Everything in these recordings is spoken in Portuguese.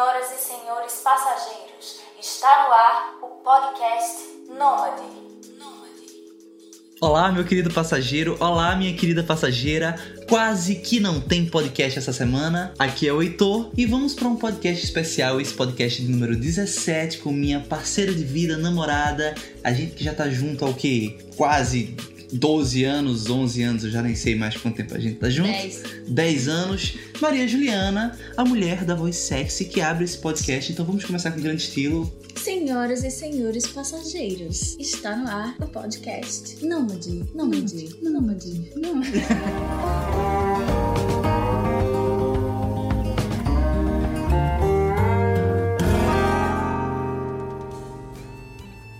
Senhoras e senhores passageiros, está no ar o podcast Nômade. Olá, meu querido passageiro. Olá, minha querida passageira. Quase que não tem podcast essa semana. Aqui é o Heitor e vamos para um podcast especial, esse podcast número 17 com minha parceira de vida, namorada. A gente que já tá junto ao que? Quase 12 anos, 11 anos, eu já nem sei mais quanto tempo a gente tá junto. 10. 10 anos. Maria Juliana, a mulher da voz sexy que abre esse podcast. Então vamos começar com grande estilo. Senhoras e senhores passageiros, está no ar o podcast Nômade, Nômade, Nômade, Nômade.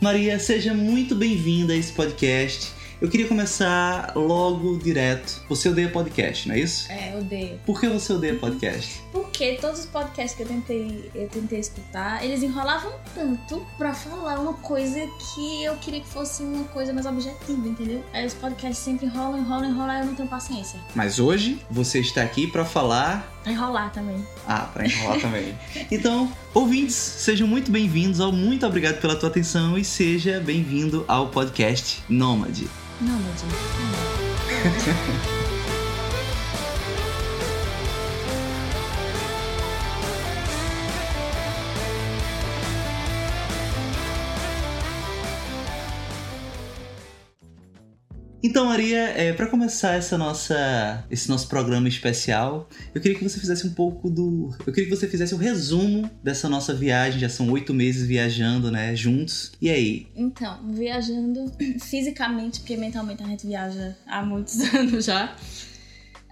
Maria, seja muito bem-vinda a esse podcast. Eu queria começar logo direto. Você odeia podcast, não é isso? É, odeio. Por que você odeia podcast? Porque todos os podcasts que eu tentei, eu tentei escutar, eles enrolavam tanto pra falar uma coisa que eu queria que fosse uma coisa mais objetiva, entendeu? Aí os podcasts sempre enrolam, enrolam, enrolam, e eu não tenho paciência. Mas hoje você está aqui para falar. Pra enrolar também. Ah, para enrolar também. Então, ouvintes, sejam muito bem-vindos ao Muito Obrigado pela tua atenção e seja bem-vindo ao podcast Nômade. Nômade. Então, Maria, é, para começar essa nossa, esse nosso programa especial, eu queria que você fizesse um pouco do. Eu queria que você fizesse o resumo dessa nossa viagem. Já são oito meses viajando, né? Juntos. E aí? Então, viajando fisicamente, porque mentalmente a gente viaja há muitos anos já.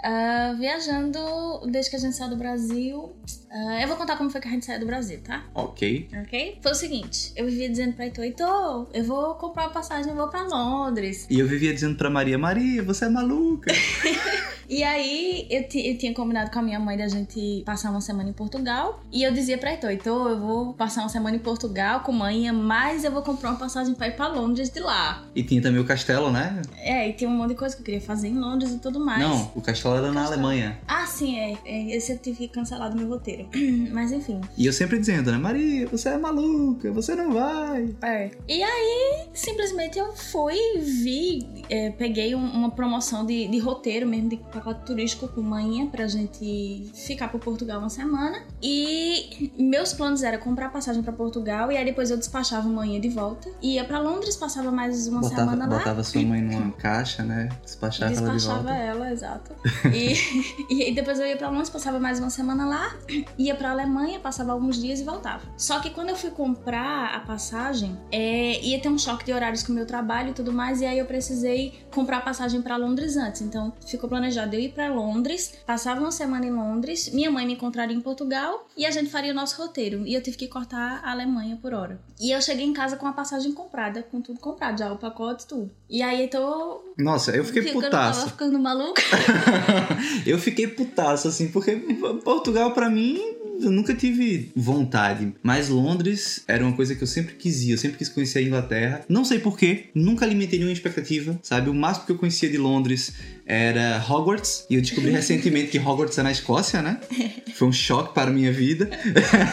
Ah, viajando desde que a gente saiu do Brasil. Ah, eu vou contar como foi que a gente saiu do Brasil, tá? Ok. Ok? Foi o seguinte: eu vivia dizendo pra Heitor, Heitor, eu vou comprar uma passagem e vou pra Londres. E eu vivia dizendo pra Maria: Maria, você é maluca. E aí eu, eu tinha combinado com a minha mãe da gente passar uma semana em Portugal. E eu dizia pra Heitor, Heitor, eu vou passar uma semana em Portugal com manhã, mas eu vou comprar uma passagem pra ir pra Londres de lá. E tinha também o castelo, né? É, e tinha um monte de coisa que eu queria fazer em Londres e tudo mais. Não, o castelo era na Castelo. Alemanha. Ah, sim, é. é, Esse eu tive que cancelar do meu roteiro. Mas enfim. E eu sempre dizendo, né? Maria, você é maluca, você não vai. É. E aí, simplesmente eu fui, vi, é, peguei um- uma promoção de, de roteiro mesmo, de pacote turístico com manhã pra gente ficar por Portugal uma semana. E meus planos eram comprar passagem pra Portugal e aí depois eu despachava manhã de volta. Ia pra Londres, passava mais uma Botava, semana lá. botava sua mãe numa caixa, né? Despachava ela de Despachava volta. ela, exato. E, e depois eu ia pra Londres, passava mais uma semana lá, ia pra Alemanha, passava alguns dias e voltava. Só que quando eu fui comprar a passagem, é, ia ter um choque de horários com o meu trabalho e tudo mais, e aí eu precisei comprar a passagem pra Londres antes. Então ficou planejado eu ir pra Londres, passava uma semana em Londres, minha mãe me encontraria em Portugal e a gente faria o nosso roteiro. E eu tive que cortar a Alemanha por hora. E eu cheguei em casa com a passagem comprada, com tudo comprado, já o pacote, tudo. E aí eu tô. Nossa, eu fiquei ficando- putaço. Tava ficando maluca. eu fiquei putaço, assim, porque Portugal, pra mim, eu nunca tive vontade. Mas Londres era uma coisa que eu sempre quis ir. Eu sempre quis conhecer a Inglaterra. Não sei porquê, nunca alimentei nenhuma expectativa, sabe? O máximo que eu conhecia de Londres era Hogwarts. E eu descobri recentemente que Hogwarts é na Escócia, né? Foi um choque para a minha vida.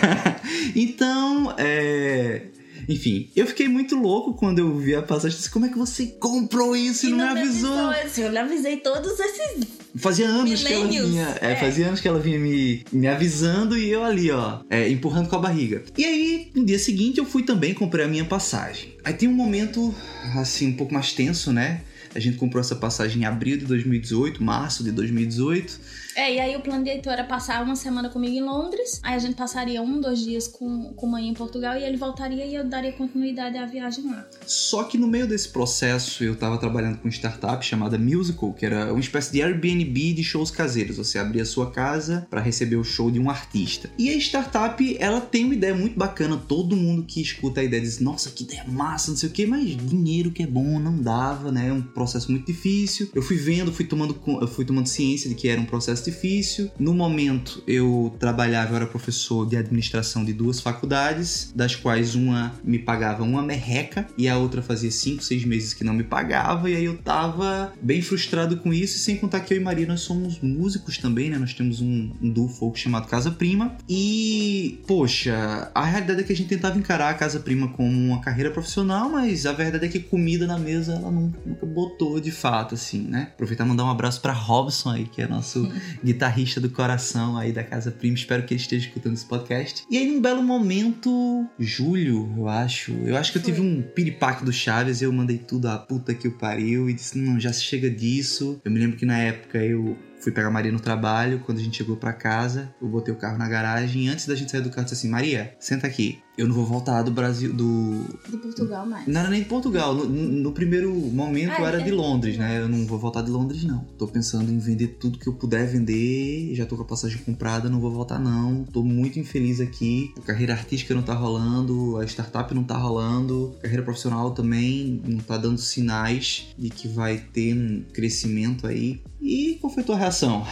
então, é. Enfim, eu fiquei muito louco quando eu vi a passagem. Disse, Como é que você comprou isso e, não, me avisou? assim, Eu lhe avisei todos esses. Fazia anos que ela vinha. É, É. fazia anos que ela vinha me, me avisando e eu ali, ó, é, empurrando com a barriga. E aí, no dia seguinte, eu fui também comprei a minha passagem. Aí tem um momento, assim, um pouco mais tenso, né? A gente comprou essa passagem em abril de 2018, março de 2018. É, e aí o plano de Heitor era passar uma semana comigo em Londres. Aí a gente passaria um, dois dias com, com mãe em Portugal e ele voltaria e eu daria continuidade à viagem lá. Só que no meio desse processo eu tava trabalhando com uma startup chamada Musical, que era uma espécie de Airbnb de shows caseiros. Você abria a sua casa para receber o show de um artista. E a startup, ela tem uma ideia muito bacana. Todo mundo que escuta a ideia diz: Nossa, que ideia massa, não sei o que, mas dinheiro que é bom não dava, né? É um processo muito difícil. Eu fui vendo, fui tomando, fui tomando ciência de que era um processo difícil. No momento, eu trabalhava, eu era professor de administração de duas faculdades, das quais uma me pagava uma merreca e a outra fazia cinco, seis meses que não me pagava. E aí eu tava bem frustrado com isso, sem contar que eu e Maria nós somos músicos também, né? Nós temos um, um duo folk chamado Casa Prima. E, poxa, a realidade é que a gente tentava encarar a Casa Prima como uma carreira profissional, mas a verdade é que comida na mesa ela nunca, nunca botou de fato, assim, né? Aproveitar e mandar um abraço para Robson aí, que é nosso guitarrista do coração aí da Casa Prima. Espero que ele esteja escutando esse podcast. E aí, num belo momento, julho, eu acho. Eu acho que eu tive um piripaque do Chaves e eu mandei tudo a puta que o pariu e disse: não, já chega disso. Eu me lembro que na época eu fui pegar a Maria no trabalho. Quando a gente chegou para casa, eu botei o carro na garagem. E antes da gente sair do carro, eu disse assim: Maria, senta aqui. Eu não vou voltar do Brasil. Do. De Portugal mais. Não era nem de Portugal. No, no primeiro momento Ah, era é de Londres, de né? Eu não vou voltar de Londres, não. Tô pensando em vender tudo que eu puder vender. Já tô com a passagem comprada, não vou voltar, não. Tô muito infeliz aqui. A carreira artística não tá rolando, a startup não tá rolando, a carreira profissional também não tá dando sinais de que vai ter um crescimento aí. E qual foi a tua reação?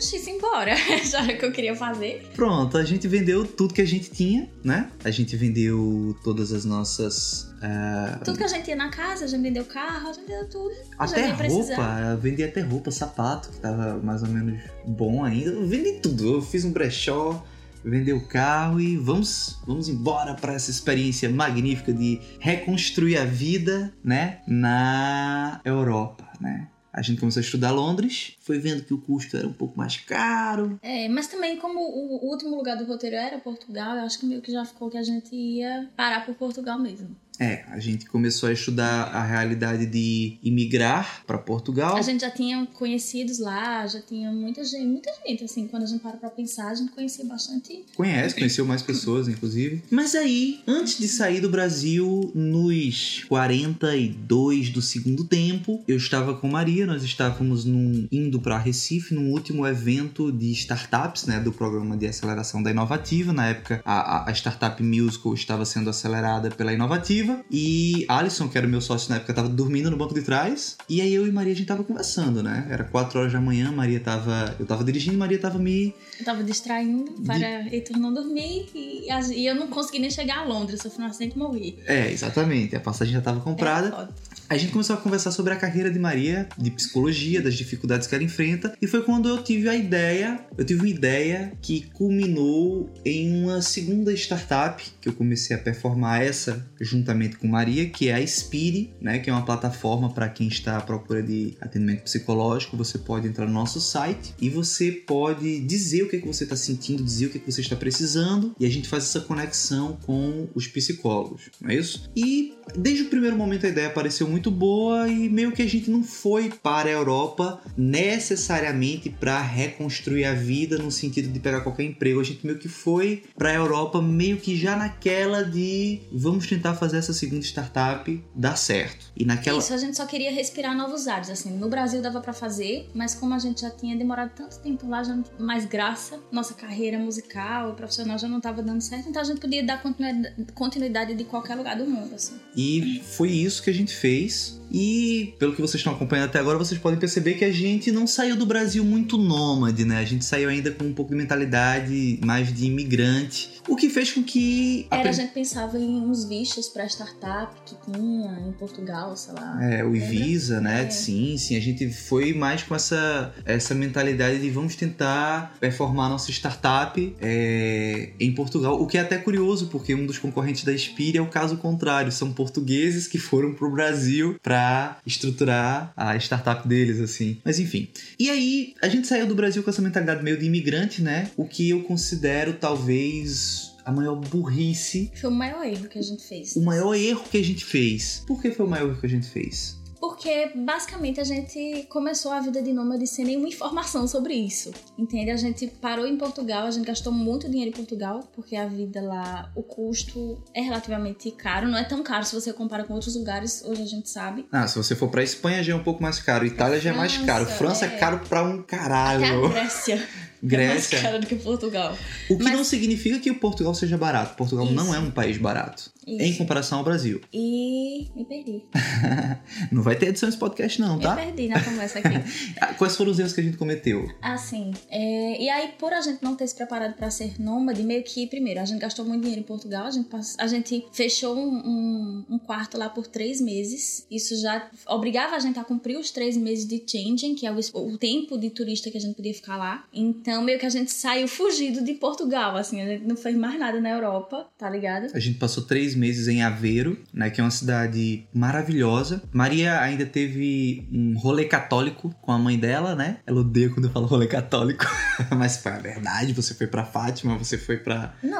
Oxi, embora. Já era o que eu queria fazer. Pronto, a gente vendeu tudo que a gente tinha, né? A gente vendeu todas as nossas. ah, Tudo que a gente ia na casa, a gente vendeu carro, a gente vendeu tudo. Até roupa, eu vendi até roupa, sapato, que tava mais ou menos bom ainda. Eu vendi tudo. Eu fiz um brechó, vendi o carro e vamos, vamos embora para essa experiência magnífica de reconstruir a vida, né, na Europa, né? A gente começou a estudar Londres, foi vendo que o custo era um pouco mais caro. É, mas também como o, último lugar do roteiro era Portugal, eu acho que meio que já ficou que a gente ia parar por Portugal mesmo. É, a gente começou a estudar a realidade de imigrar para Portugal. A gente já tinha conhecidos lá, já tinha muita gente, muita gente, assim, quando a gente para pra pensar, a gente conhecia bastante. Conhece, conheceu mais pessoas, inclusive. Mas aí, antes de sair do Brasil, nos 42 do segundo tempo, eu estava com Maria, nós estávamos num, indo para Recife, num último evento de startups, né, do programa de aceleração da Inovativa. Na época, a, a- a Startup Musical estava sendo acelerada pela Inovativa. E Alisson, que era o meu sócio na época, estava dormindo no banco de trás. E aí eu e Maria, a gente tava conversando, né? Era 4 horas da manhã, Maria tava... Eu tava dirigindo, Maria tava me Eu tava distraindo para Heitor não dormir e, e eu não consegui nem chegar a Londres, sofri um acidente e morri. É, exatamente. A passagem já estava É, comprada. foda. A gente começou a conversar sobre a carreira de Maria, de psicologia, das dificuldades que ela enfrenta, e foi quando eu tive a ideia, eu tive uma ideia que culminou em uma segunda startup que eu comecei a performar essa juntamente com Maria, que é a Spire, né, que é uma plataforma para quem está à procura de atendimento psicológico. Você pode entrar no nosso site e você pode dizer o que, é que você está sentindo, dizer o que, é que você está precisando, e a gente faz essa conexão com os psicólogos, não é isso? E desde o primeiro momento a ideia pareceu muito boa e meio que a gente não foi para a Europa necessariamente para reconstruir a vida no sentido de pegar qualquer emprego. A gente meio que foi para a Europa meio que já naquela de vamos tentar fazer essa segunda startup dar certo. E naquela Isso, a gente só queria respirar novos ares, assim. No Brasil dava pra fazer, mas como a gente já tinha demorado tanto tempo lá, já não mais graça, nossa carreira musical e profissional já não tava dando certo, então a gente podia dar continuidade, continuidade de qualquer lugar do mundo, assim. E foi isso que a gente fez. peace. E pelo que vocês estão acompanhando até agora, vocês podem perceber que a gente não saiu do Brasil muito nômade, né? A gente saiu ainda com um pouco de mentalidade mais de imigrante. O que fez com que. a Era, a gente pensava em uns vistos pra startup que tinha em Portugal, sei lá. É, o? Ivisa, né? É. Sim, sim. A gente foi mais com essa, essa mentalidade de vamos tentar performar nossa startup é, em Portugal. O que é até curioso, porque um dos concorrentes da Spire é o caso contrário. São portugueses que foram pro Brasil para estruturar a startup deles, assim. Mas enfim. E aí, a gente saiu do Brasil com essa mentalidade meio de imigrante, né? O que eu considero talvez a maior burrice Foi o maior erro que a gente fez. o maior erro que a gente fez. Por que foi o maior erro que a gente fez? Porque basicamente a gente começou a vida de nômade sem nenhuma informação sobre isso. Entende? A gente parou em Portugal, a gente gastou muito dinheiro em Portugal, porque a vida lá, o custo é relativamente caro. Não é tão caro se você compara com outros lugares, hoje a gente sabe. Ah, se você for pra Espanha já é um pouco mais caro. Itália já é mais caro. França é, é. caro pra um Até a caralho. Grécia, é mais Grécia. cara do que Portugal. O que Mas- não significa que o Portugal seja barato. Portugal Isso. não é um país barato. Isso. em comparação ao Brasil. E me perdi. Não vai ter edição desse podcast, não, Me tá? perdi na conversa aqui. Ah, Quais foram os erros que a gente cometeu? Assim, é, e aí por a gente não ter se preparado pra ser nômade, meio que, primeiro, a gente gastou muito dinheiro em Portugal, a gente, pass- a gente fechou um, um- um quarto lá por três meses. Isso já obrigava a gente a cumprir os três meses de changing, que é o, o tempo de turista que a gente podia ficar lá. Então, meio que a gente saiu fugido de Portugal, assim, a gente não fez mais nada na Europa, tá ligado? A gente passou três meses em Aveiro, né, que é uma cidade maravilhosa. Maria ainda teve um rolê católico com a mãe dela, né? Ela odeia quando eu falo rolê católico, mas foi a verdade. Você foi pra Fátima, você foi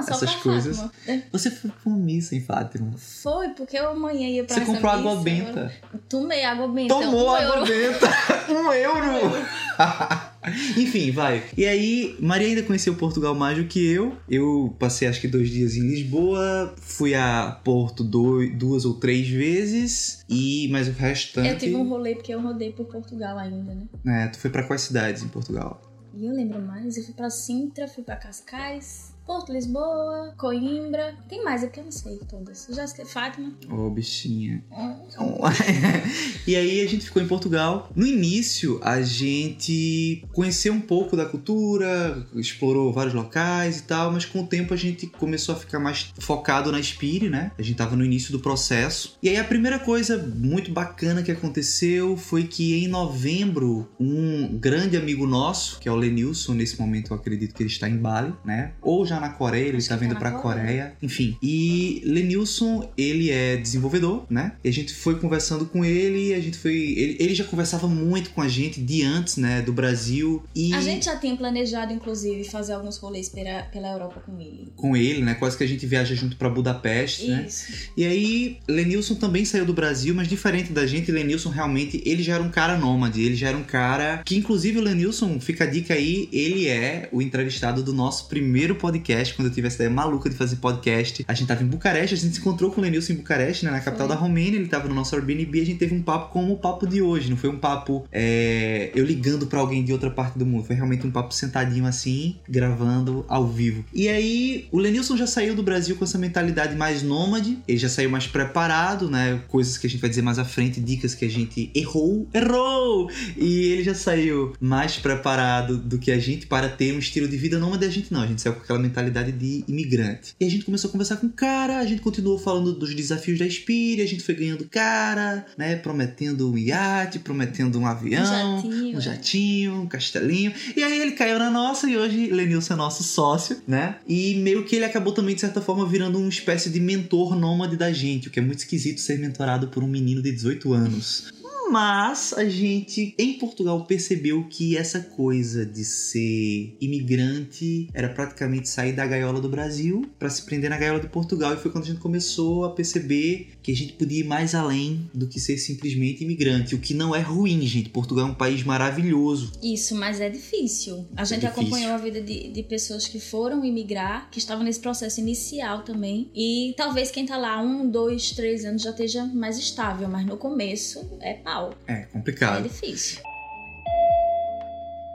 só Essas pra coisas. Fátima. É, Você foi pra uma missa em Fátima. Foi, porque eu amanhã ia pra Você comprou água missa, benta. eu Tomei água benta. Tomou um água euro. benta! um euro! Enfim, vai. E aí, Maria ainda conheceu Portugal mais do que eu. Eu passei acho que dois dias em Lisboa, fui a Porto doi- duas ou três vezes, e mais o restante. Eu tive um rolê porque eu rodei por Portugal ainda, né? É, tu foi pra quais cidades em Portugal? E eu lembro mais, eu fui pra Sintra, fui pra Cascais, Porto Lisboa, Coimbra. Tem mais, é porque eu não sei todas. Eu já esqueci. Fátima. Ô, bichinha. Hum, e aí a gente ficou em Portugal. No início, a gente conheceu um pouco da cultura, explorou vários locais e tal, mas com o tempo a gente começou a ficar mais focado na Spire, né? A gente tava no início do processo. E aí a primeira coisa muito bacana que aconteceu foi que em novembro, um grande amigo nosso, que é o Lenilson, nesse momento eu acredito que ele está em Bali, né? Ou já na Coreia, ele Acho tá vindo tá pra Coreia. Coreia. Enfim. E Lenilson, ele é desenvolvedor, né? E a gente foi conversando com ele, a gente foi. Ele, ele já conversava muito com a gente de antes, né? Do Brasil. E A gente já tinha planejado, inclusive, fazer alguns rolês pela, pela Europa com ele. com ele, né? Quase que a gente viaja junto pra Budapeste, né? Isso. E aí, Lenilson também saiu do Brasil, mas diferente da gente, Lenilson realmente, ele já era um cara nômade, ele já era um cara que, inclusive, o Lenilson, fica a dica aí, ele é o entrevistado do nosso primeiro podcast, quando eu tive essa ideia maluca de fazer podcast. A gente tava em Bucareste, a gente se encontrou com o Lenilson em Bucareste, né, na capital Foi. da Romênia, ele tava no nosso Airbnb, a gente teve um papo como o papo de hoje, não foi um papo é, eu ligando pra alguém de outra parte do mundo, foi realmente um papo sentadinho assim, gravando ao vivo. E aí, o Lenilson já saiu do Brasil com essa mentalidade mais nômade, ele já saiu mais preparado, né? Coisas que a gente vai dizer mais à frente, dicas que a gente errou, errou! E ele já saiu mais preparado do que a gente para ter um estilo de vida nômade. A gente não, a gente saiu com aquela mentalidade de imigrante. E a gente começou a conversar com o cara, a gente continuou falando dos desafios da Spire, a gente foi ganhando cara, né? Prometendo um iate, prometendo um avião, jatinho, um jatinho, um castelinho. E aí ele caiu na nossa e hoje Lenilson é nosso sócio, né? E meio que ele acabou também, de certa forma, virando uma espécie de mentor nômade da gente, o que é muito esquisito ser mentorado por um menino de 18 anos. Mas a gente em Portugal percebeu que essa coisa de ser imigrante era praticamente sair da gaiola do Brasil para se prender na gaiola de Portugal. E foi quando a gente começou a perceber que a gente podia ir mais além do que ser simplesmente imigrante. O que não é ruim, gente. Portugal é um país maravilhoso. Isso, mas é difícil. A gente difícil. acompanhou a vida de, de pessoas que foram imigrar, que estavam nesse processo inicial também. E talvez quem tá lá um, dois, três anos já esteja mais estável, mas no começo é pau. É É complicado. difícil.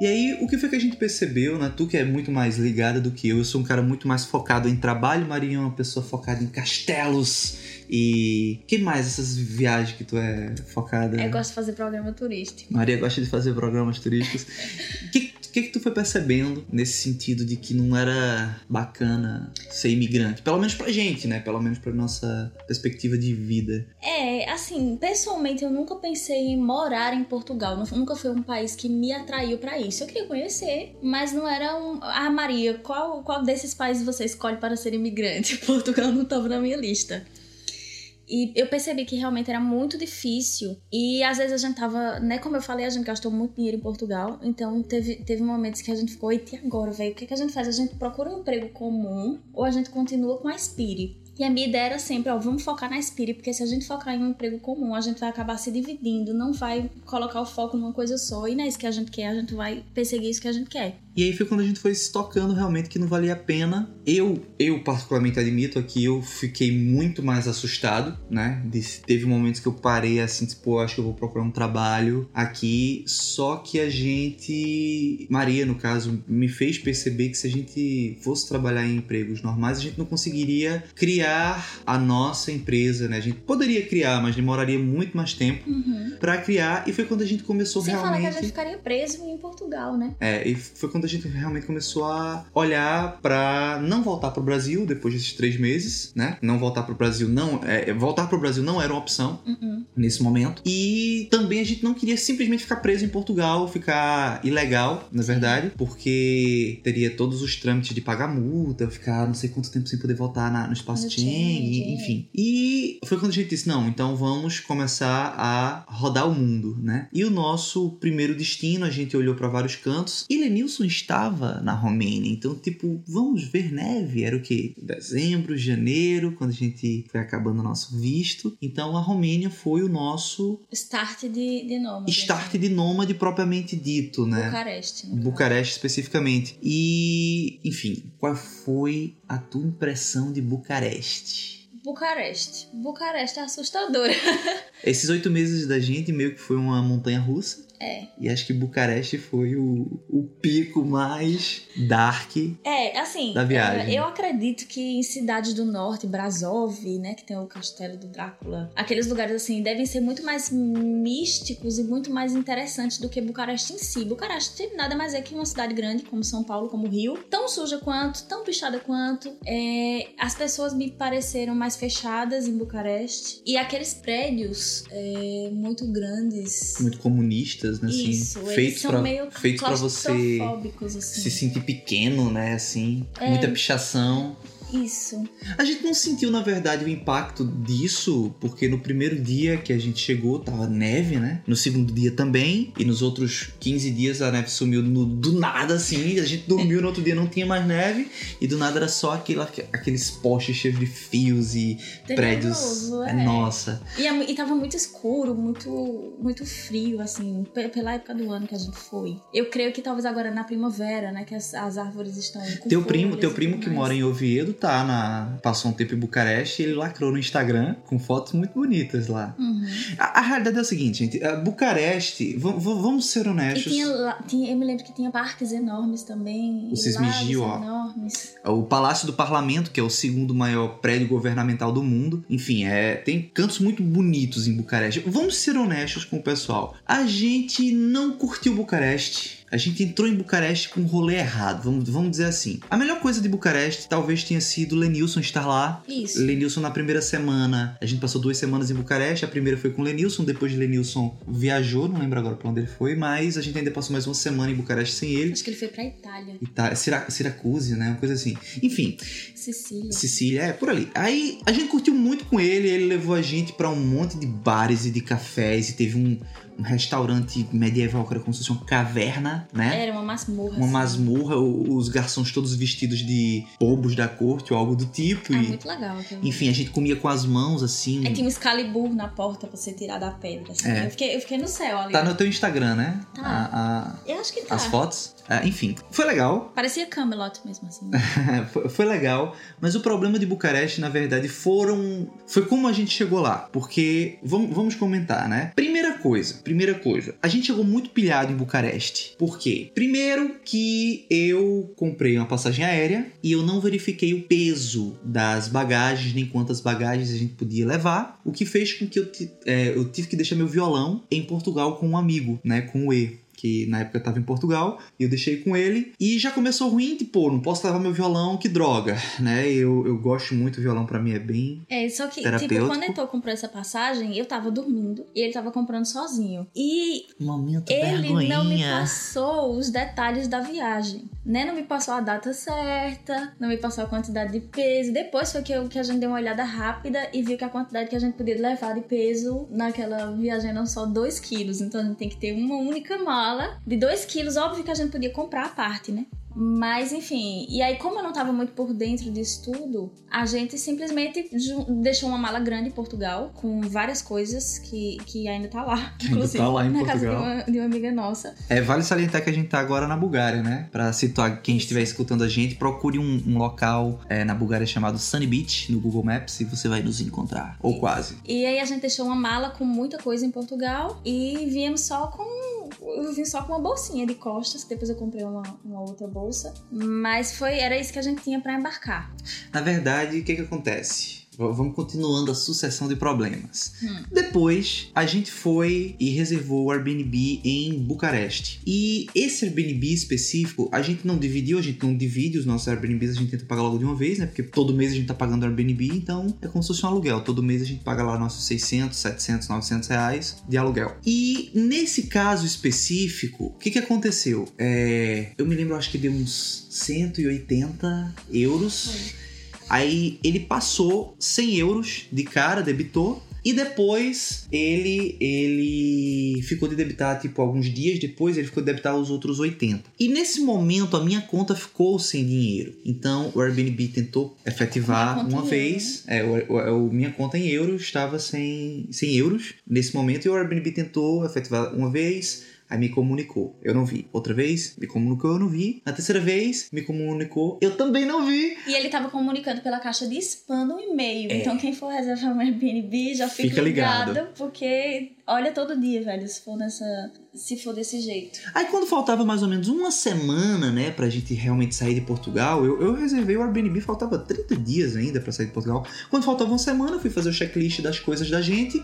E aí, o que foi que a gente percebeu, né? Tu que é muito mais ligada do que eu, eu sou um cara muito mais focado em trabalho, Marinha é uma pessoa focada em castelos. E que mais essas viagens que tu é focada? Eu gosto de fazer programa turístico. Maria gosta de fazer programas turísticos. Que, que, que tu foi percebendo nesse sentido de que não era bacana ser imigrante? Pelo menos pra gente, né? Pelo menos pra nossa perspectiva de vida. É, assim, pessoalmente eu nunca pensei em morar em Portugal. Nunca foi um país que me atraiu pra isso. Eu queria conhecer, mas não era um. Ah, Maria, qual, qual desses países você escolhe para ser imigrante? Portugal não estava na minha lista. E eu percebi que realmente era muito difícil. E às vezes a gente tava, né? Como eu falei, a gente gastou muito dinheiro em Portugal. Então teve, teve momentos que a gente ficou, e agora, velho? O que, que a gente faz? A gente procura um emprego comum ou a gente continua com a Spire? E a minha ideia era sempre, ó, vamos focar na Spire, porque se a gente focar em um emprego comum, a gente vai acabar se dividindo, não vai colocar o foco numa coisa só. E não é isso que a gente quer, a gente vai perseguir isso que a gente quer. E aí foi quando a gente foi se tocando realmente que não valia a pena. Eu, eu particularmente admito aqui, eu fiquei muito mais assustado, né? teve momentos que eu parei assim, tipo, acho que eu vou procurar um trabalho aqui. Só que a gente, Maria no caso, me fez perceber que se a gente fosse trabalhar em empregos normais, a gente não conseguiria criar a nossa empresa, né? A gente poderia criar, mas demoraria muito mais tempo Uhum. para criar. E foi quando a gente começou Sem falar realmente. que a gente ficaria preso em Portugal, né? É, e foi quando a gente realmente começou a olhar pra não voltar pro Brasil depois desses três meses, né? Não voltar pro Brasil não. É, voltar pro Brasil não era uma opção Uhum. nesse momento. E também a gente não queria simplesmente ficar preso em Portugal, ficar ilegal, na verdade, porque teria todos os trâmites de pagar multa, ficar não sei quanto tempo sem poder voltar na- no espaço Schengen, Schengen, enfim. E foi quando a gente disse: não, então vamos começar a rodar o mundo, né? E o nosso primeiro destino, a gente olhou para vários cantos e Lenilson estava na Romênia, então, tipo, vamos ver neve. Era o quê? Dezembro, janeiro, quando a gente foi acabando o nosso visto. Então a Romênia foi o nosso Start de, de nome. start de nômade propriamente dito, né? Bucareste. Bucareste especificamente. E, enfim, qual foi a tua impressão de Bucareste? Bucareste. Bucareste é assustadora. Esses oito meses da gente meio que foi uma montanha russa. É. E acho que Bucareste foi o, o pico mais dark. É, assim, Da viagem. é, eu acredito que em cidades do norte, Brasov, né, que tem o castelo do Drácula, aqueles lugares assim devem ser muito mais místicos e muito mais interessantes do que Bucareste em si. Bucareste nada mais é que uma cidade grande como São Paulo, como Rio, tão suja quanto, tão pichada quanto. É, as pessoas me pareceram mais fechadas em Bucareste e aqueles prédios é, muito grandes. Muito comunistas, né? Assim, Isso, feitos pra, meio feitos pra você assim. se sentir pequeno, né? Assim, É. muita pichação. Isso. A gente não sentiu, na verdade, o impacto disso, porque no primeiro dia que a gente chegou tava neve, né? No segundo dia também, e nos outros 15 dias a neve sumiu no- do nada, assim. A gente dormiu no outro dia não tinha mais neve, e do nada era só aquele, aqueles postes cheios de fios e prédios. Tenebroso, É, é. nossa. E, é- e tava muito escuro, muito, muito frio, assim, pe- pela época do ano que a gente foi. Eu creio que talvez agora na primavera, né, que as, as árvores estão com Teu primo, teu primo que mais. mora em Oviedo tá na. Passou um tempo em Bucareste e ele lacrou no Instagram com fotos muito bonitas lá. Uhum. A, a realidade é o seguinte, gente. a Bucareste, vamos ser honestos. tinha, lá- tinha, eu me lembro que tinha parques enormes também. O Sismigil, lagos ó. enormes. O Palácio do Parlamento, que é o segundo maior prédio governamental do mundo. Enfim, é, tem cantos muito bonitos em Bucareste. Vamos ser honestos com o pessoal. A gente não curtiu Bucareste. A gente entrou em Bucareste com um rolê errado, vamos, vamos dizer assim. A melhor coisa de Bucareste talvez tenha sido Lenilson estar lá. Isso. Lenilson na primeira semana, a gente passou duas semanas em Bucareste. A primeira foi com Lenilson, depois de Lenilson viajou, não lembro agora pra onde ele foi, mas a gente ainda passou mais uma semana em Bucareste sem ele. Acho que ele foi pra Itália. Ita- Sira- Siracuse, né? Uma coisa assim. Enfim, Sicília. Sicília, é por ali. Aí a gente curtiu muito com ele, ele levou a gente pra um monte de bares e de cafés e teve um, um restaurante medieval que era como se fosse uma caverna, né? Era uma masmorra. Uma assim. masmorra, os garçons todos vestidos de bobos da corte ou algo do tipo. Ah, e, muito legal. aquilo. enfim, a gente comia com as mãos assim. Aí tinha um Excalibur na porta pra você tirar da pedra. assim. É. Eu, fiquei, eu fiquei no céu ali. Tá no teu Instagram, né? Tá. A- a- Eu acho que tá. as fotos. Ah, enfim, foi legal. Parecia Camelot mesmo, assim. foi, foi legal, mas o problema de Bucareste, na verdade, foram. Foi como a gente chegou lá. Porque. Vamos, vamos comentar, né? Primeira coisa, primeira coisa. A gente chegou muito pilhado em Bucareste. Por quê? Primeiro que eu comprei uma passagem aérea e eu não verifiquei o peso das bagagens, nem quantas bagagens a gente podia levar. O que fez com que eu, é, eu tive que deixar meu violão em Portugal com um amigo, né? Com o E que na época eu tava em Portugal, e eu deixei com ele, e já começou ruim, tipo, pô, não posso levar meu violão, que droga, né? Eu, eu gosto muito, o violão pra mim é bem... É, só que, tipo, quando Heitor comprou essa passagem, eu tava dormindo e ele tava comprando sozinho. E Momento ele não me passou os detalhes da viagem. Né? Não me passou a data certa, não me passou a quantidade de peso. Depois foi que, eu, que a gente deu uma olhada rápida e viu que a quantidade que a gente podia levar de peso naquela viagem eram só 2 quilos. Então a gente tem que ter uma única mala de 2 quilos. Óbvio que a gente podia comprar a parte, né? Mas, enfim, e aí, como eu não tava muito por dentro disso tudo, a gente simplesmente deixou uma mala grande em Portugal, com várias coisas que, que ainda tá lá. Que ainda tá lá em na casa de Portugal. uma, de uma amiga nossa. É, vale salientar que a gente tá agora na Bulgária, né? Pra situar quem estiver escutando a gente, procure um, um local é, na Bulgária chamado Sunny Beach no Google Maps e você vai nos encontrar. Ou quase. E aí a gente deixou uma mala com muita coisa em Portugal e viemos só com. Eu vim só com uma bolsinha de costas, que depois eu comprei uma, uma outra bolsa. Mas foi, era isso que a gente tinha pra embarcar. Na verdade, o que que acontece? Vamos continuando a sucessão de problemas. Hum. Depois, a gente foi e reservou o Airbnb em Bucareste. E esse Airbnb específico, a gente não dividiu, a gente não divide os nossos Airbnbs, a gente tenta pagar logo de uma vez, né? Porque todo mês a gente tá pagando Airbnb, então é como se fosse um aluguel. Todo mês a gente paga lá nossos 600, 700, 900 reais de aluguel. E nesse caso específico, o que que aconteceu? É, eu me lembro, acho que deu uns 180 euros. Aí ele passou 100 euros de cara, debitou. E depois ele ele ficou de debitar, tipo, alguns dias depois, ele ficou de debitar os outros 80. E nesse momento a minha conta ficou sem dinheiro. Então o Airbnb tentou efetivar uma vez. É, o, o- o- minha conta em euros estava sem, sem euros nesse momento. E o Airbnb tentou efetivar uma vez. Aí me comunicou, eu não vi. Outra vez, me comunicou, eu não vi. Na terceira vez, me comunicou, eu também não vi. E ele tava comunicando pela caixa de spam no e-mail. É. Então quem for reservar um Airbnb já fica, Fica ligado. ligado. Porque olha todo dia, velho, se for nessa. Se for desse jeito. Aí quando faltava mais ou menos uma semana, né, pra gente realmente sair de Portugal, eu, eu reservei o Airbnb, faltava 30 dias ainda pra sair de Portugal. Quando faltava uma semana, eu fui fazer o checklist das coisas da gente.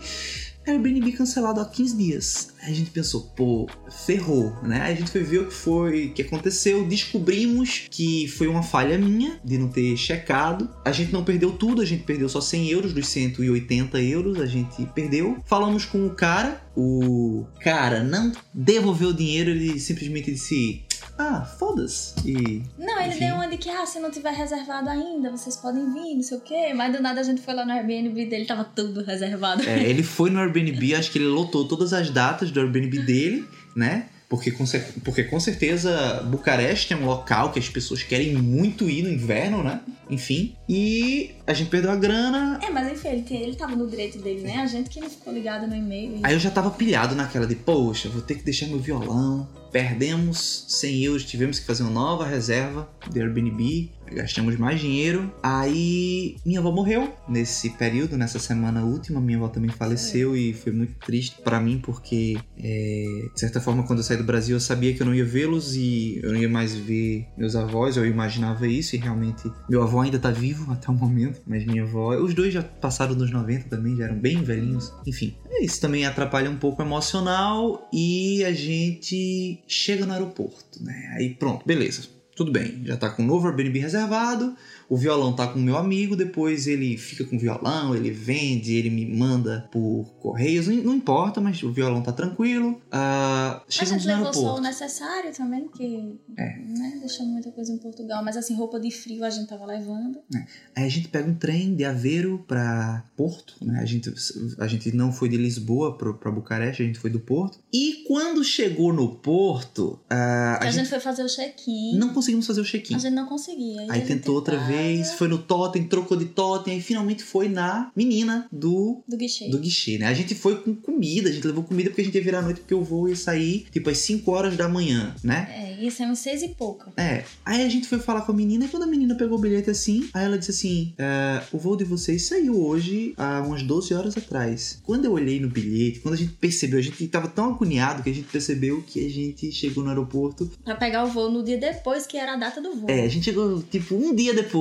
Airbnb cancelado há 15 dias. Aí a gente pensou, pô, ferrou, né? Aí a gente foi ver o que foi, o que aconteceu, descobrimos que foi uma falha minha de não ter checado. A gente não perdeu tudo, a gente perdeu só 100 euros dos 180 euros, a gente perdeu. Falamos com o cara, o cara não devolveu o dinheiro, ele simplesmente disse, ah, foda-se. E Não, ele Enfim. deu uma de que, ah, se não tiver reservado ainda, vocês podem vir, não sei o quê. Mas do nada a gente foi lá no Airbnb dele, tava tudo reservado. É, ele foi no Airbnb, acho que ele lotou todas as datas do Airbnb dele, né? Porque com, porque com certeza Bucareste é um local que as pessoas querem muito ir no inverno, né? Enfim. E a gente perdeu a grana. É, mas enfim, ele, ele tava no direito dele, né? A gente que não ficou ligado no e-mail. e- Aí eu já tava pilhado naquela de, poxa, vou ter que deixar meu violão. Perdemos 100 euros, tivemos que fazer uma nova reserva de Airbnb. Gastamos mais dinheiro. Aí minha avó morreu nesse período, nessa semana última. Minha avó também faleceu e foi muito triste pra mim porque, é, de certa forma, quando eu saí do Brasil, eu sabia que eu não ia vê-los e eu não ia mais ver meus avós. Eu imaginava isso e realmente meu avô ainda tá vivo até o momento, mas minha avó, os dois já passaram dos 90 também, já eram bem velhinhos. Enfim, isso também atrapalha um pouco o emocional e a gente chega no aeroporto, né? Aí pronto, beleza. Tudo bem, já tá com o novo Airbnb reservado, o violão tá com o meu amigo, depois ele fica com o violão, ele vende, ele me manda por correios, não, não importa, mas o violão tá tranquilo. Ah, A chegamos gente no levou só o necessário também, que É. né, deixou muita coisa em Portugal. Mas assim, roupa de frio a gente tava levando. Aí a gente pega um trem de Aveiro pra Porto, né? A gente, a gente não foi de Lisboa pra Bucareste, a gente foi do Porto. E quando chegou no Porto, ah, a, a, gente, gente foi fazer o check-in. não conseguimos fazer o check-in. A gente não conseguia. Aí a gente tentou outra tentava foi no totem, trocou de totem, aí finalmente foi na menina do Do guichê. do guichê, né? A gente foi com comida, a gente levou comida porque a gente ia virar a noite porque o voo ia sair tipo às 5 horas da manhã, né? É, isso é uns seis e pouca. É, aí a gente foi falar com a menina e quando a menina pegou o bilhete assim, aí ela disse assim: "É, o voo de vocês saiu hoje há umas 12 horas atrás. Quando eu olhei no bilhete, quando a gente percebeu, a gente tava tão agoniado que a gente percebeu que a gente chegou no aeroporto. Pra pegar o voo no dia depois, que era a data do voo. É, a gente chegou tipo um dia depois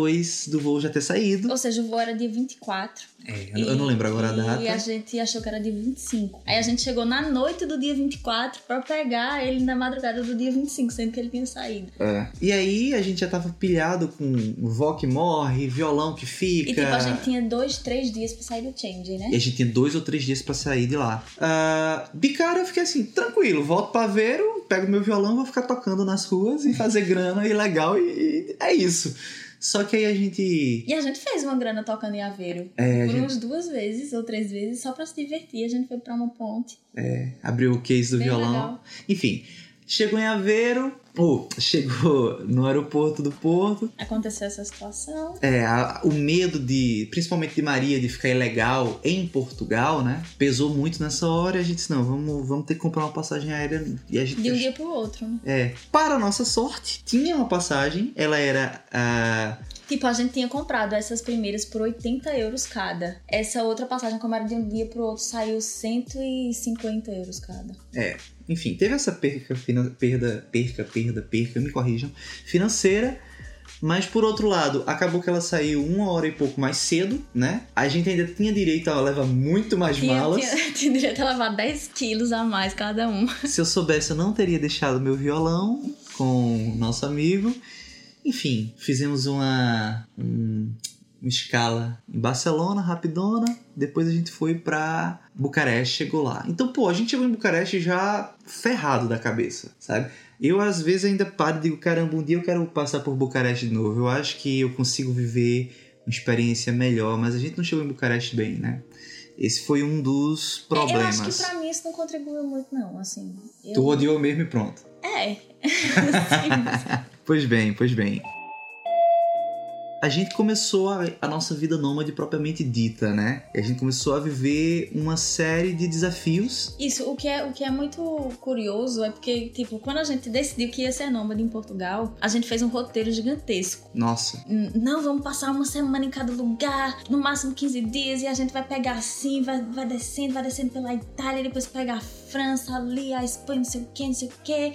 do voo já ter saído. Ou seja, o voo era dia 24. É, eu, eu não lembro agora a data. E a gente achou que era dia 25. Aí a gente chegou na noite do dia 24 pra pegar ele na madrugada do dia 25, sendo que ele tinha saído. É. E aí a gente já tava pilhado com vó que morre, violão que fica. E tipo, a gente tinha dois, três dias pra sair do change, né? E a gente tinha dois ou três dias pra sair de lá. Ah, de cara eu fiquei assim, tranquilo, volto pra Aveiro, pego meu violão, vou ficar tocando nas ruas e fazer grana e legal, e, e é isso. Só que aí a gente. E a gente fez uma grana tocando em Aveiro. É, Por gente umas duas vezes ou três vezes, só pra se divertir. A gente foi pra uma ponte. abriu o case do Bem violão. legal. Enfim, chegou em Aveiro, ou chegou no aeroporto do Porto. Aconteceu essa situação. É, a- o medo de, principalmente de Maria, de ficar ilegal em Portugal, né? Pesou muito nessa hora e a gente disse, não, vamos, vamos ter que comprar uma passagem aérea. E a gente De um dia pro outro, né? É, para nossa sorte, tinha uma passagem, ela era ah, Tipo, a gente tinha comprado essas primeiras por 80 euros cada. Essa outra passagem, como era de um dia pro outro, saiu 150 euros cada. Enfim, teve essa perca, perda, perca, perda, perca, me corrijam, financeira. Mas por outro lado, acabou que ela saiu uma hora e pouco mais cedo, né? A gente ainda tinha direito a levar muito mais Tinha, malas. tinha, tinha direito a levar 10 quilos a mais cada um. Se eu soubesse, eu não teria deixado meu violão com o nosso amigo. Enfim, fizemos uma, um- uma escala em Barcelona, rapidona. Depois a gente foi pra Bucareste, chegou lá. Então, pô, a gente chegou em Bucareste já ferrado da cabeça, sabe? Eu, às vezes, ainda paro e digo, caramba, um dia eu quero passar por Bucareste de novo. Eu acho que eu consigo viver uma experiência melhor, mas a gente não chegou em Bucareste bem, né? Esse foi um dos problemas. Eu acho que pra mim isso não contribuiu muito, não, assim. Eu... Tu odiou mesmo e pronto. É. Pois bem, pois bem. A gente começou a, a nossa vida nômade propriamente dita, né? E a gente começou a viver uma série de desafios. Isso, o que, é, o que é muito curioso é porque, tipo, quando a gente decidiu que ia ser nômade em Portugal, a gente fez um roteiro gigantesco. Nossa, Não, vamos passar uma semana em cada lugar, no máximo 15 dias, e a gente vai pegar assim, vai, vai descendo, vai descendo pela Itália, depois pega a França, ali, a Espanha, não sei o que, não sei o que.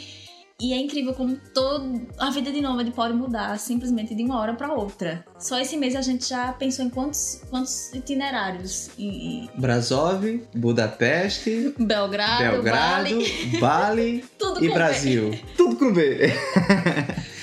E é incrível como toda a vida de nômade pode mudar simplesmente de uma hora pra outra. Só esse mês a gente já pensou em quantos, quantos itinerários. Em, em Brasov, Budapeste, Belgrado, Belgrado, Bali, Bali e Brasil. Tudo com B.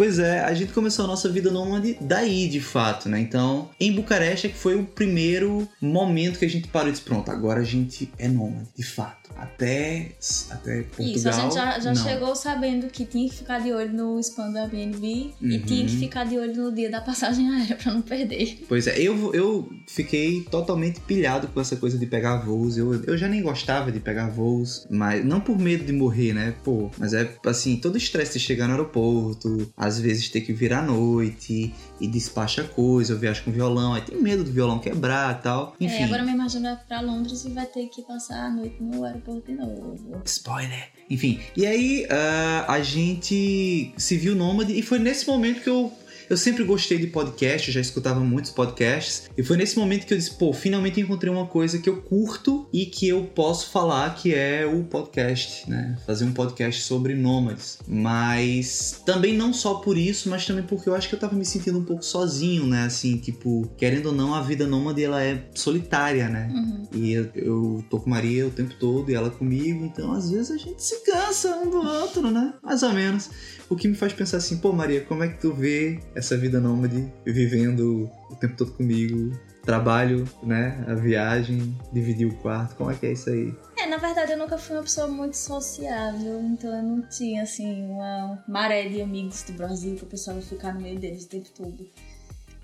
Pois é, a gente começou a nossa vida nômade daí, de fato, né? Então, em Bucareste é que foi o primeiro momento que a gente parou e disse, pronto, agora a gente é nômade, de fato. Até, até Portugal, Isso, a gente já, já chegou sabendo que tinha que ficar de olho no spam do Airbnb e Uhum. tinha que ficar de olho no dia da passagem aérea pra não perder. Pois é, eu, eu fiquei totalmente pilhado com essa coisa de pegar voos. Eu, eu já nem gostava de pegar voos, mas não por medo de morrer, né? Pô, mas é assim, todo o estresse de chegar no aeroporto, às vezes ter que vir à noite e despacha coisa, eu viajo com violão, aí tem medo do violão quebrar e tal. Enfim. É, agora minha imagem vai pra Londres e vai ter que passar a noite no aeroporto de novo. Spoiler. Enfim, e aí ah, a gente se viu nômade e foi nesse momento que eu. Eu sempre gostei de podcast, já escutava muitos podcasts, e foi nesse momento que eu disse, pô, finalmente encontrei uma coisa que eu curto e que eu posso falar, que é o podcast, né? Fazer um podcast sobre nômades. Mas também não só por isso, mas também porque eu acho que eu tava me sentindo um pouco sozinho, né? Assim, tipo, querendo ou não, a vida nômade ela é solitária, né? Uhum. E eu, eu tô com Maria o tempo todo e ela comigo, então às vezes a gente se cansa um do outro, né? Mais ou menos. O que me faz pensar assim, pô Maria, como é que tu vê essa vida nômade vivendo o tempo todo comigo? Trabalho, né? A viagem, dividir o quarto, como é que é isso aí? É, na verdade eu nunca fui uma pessoa muito sociável, então eu não tinha assim uma maré de amigos do Brasil que eu precisava ficar no meio deles o tempo todo.